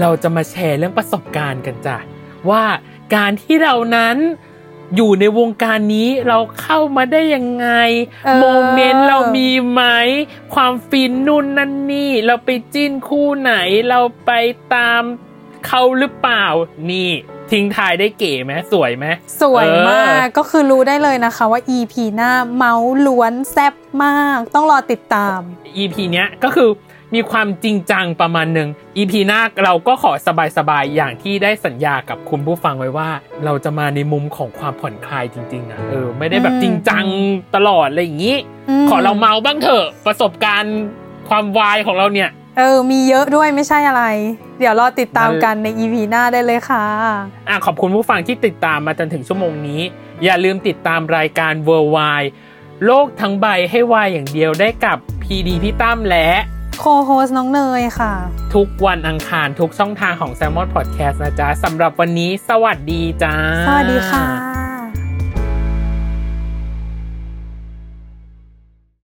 เราจะมาแชร์เรื่องประสบการณ์กันจ้ะว่าการที่เรานั้นอยู่ในวงการนี้เราเข้ามาได้ยังไงเออโมเมนต์เรามีไหม ความฟินนู่นนั่นนี่ เราไปจิ้นคู่ไหน เราไปตามเขาหรือเปล่า นี่ ทิ้งทายได้เก๋ไหมสวยไหมสวยมากเออก็คือรู้ได้เลยนะคะว่า EP หน้าเมาส์ล้วนแซ่บมาก ต้องรอติดตาม EP เนี้ยก็คือ มีความจริงจังประมาณหนึ่ง EP หน้าเราก็ขอสบายๆ อย่างที่ได้สัญญากับคุณผู้ฟังไว้ว่า เราจะมาในมุมของความผ่อนคลายจริงๆอะเออไม่ได้แบบอืมจริงจังตลอดอะไรอย่างนี้มขอเราเมาบ้างเถอะประสบการณ์ความวายของเราเนี่ย เออ มีเยอะด้วยไม่ใช่อะไร เดี๋ยวรอติดตามมันกันใน EP หน้าได้เลยค่ะอะขอบคุณผู้ฟังที่ติดตามมาจนถึงชั่วโมงนี้ อย่าลืมติดตามรายการ World w i d e โลกทั้งใบให้วายอย่างเดียวได้กับ PD พี่ตั้มและ โคโฮสน้องเนยค่ะ ทุกวันอังคารทุกช่องทางของ s ซ l m o n Podcast นะจ๊ะสำหรับวันนี้สวัสดีจ้า สวัสดีค่ะ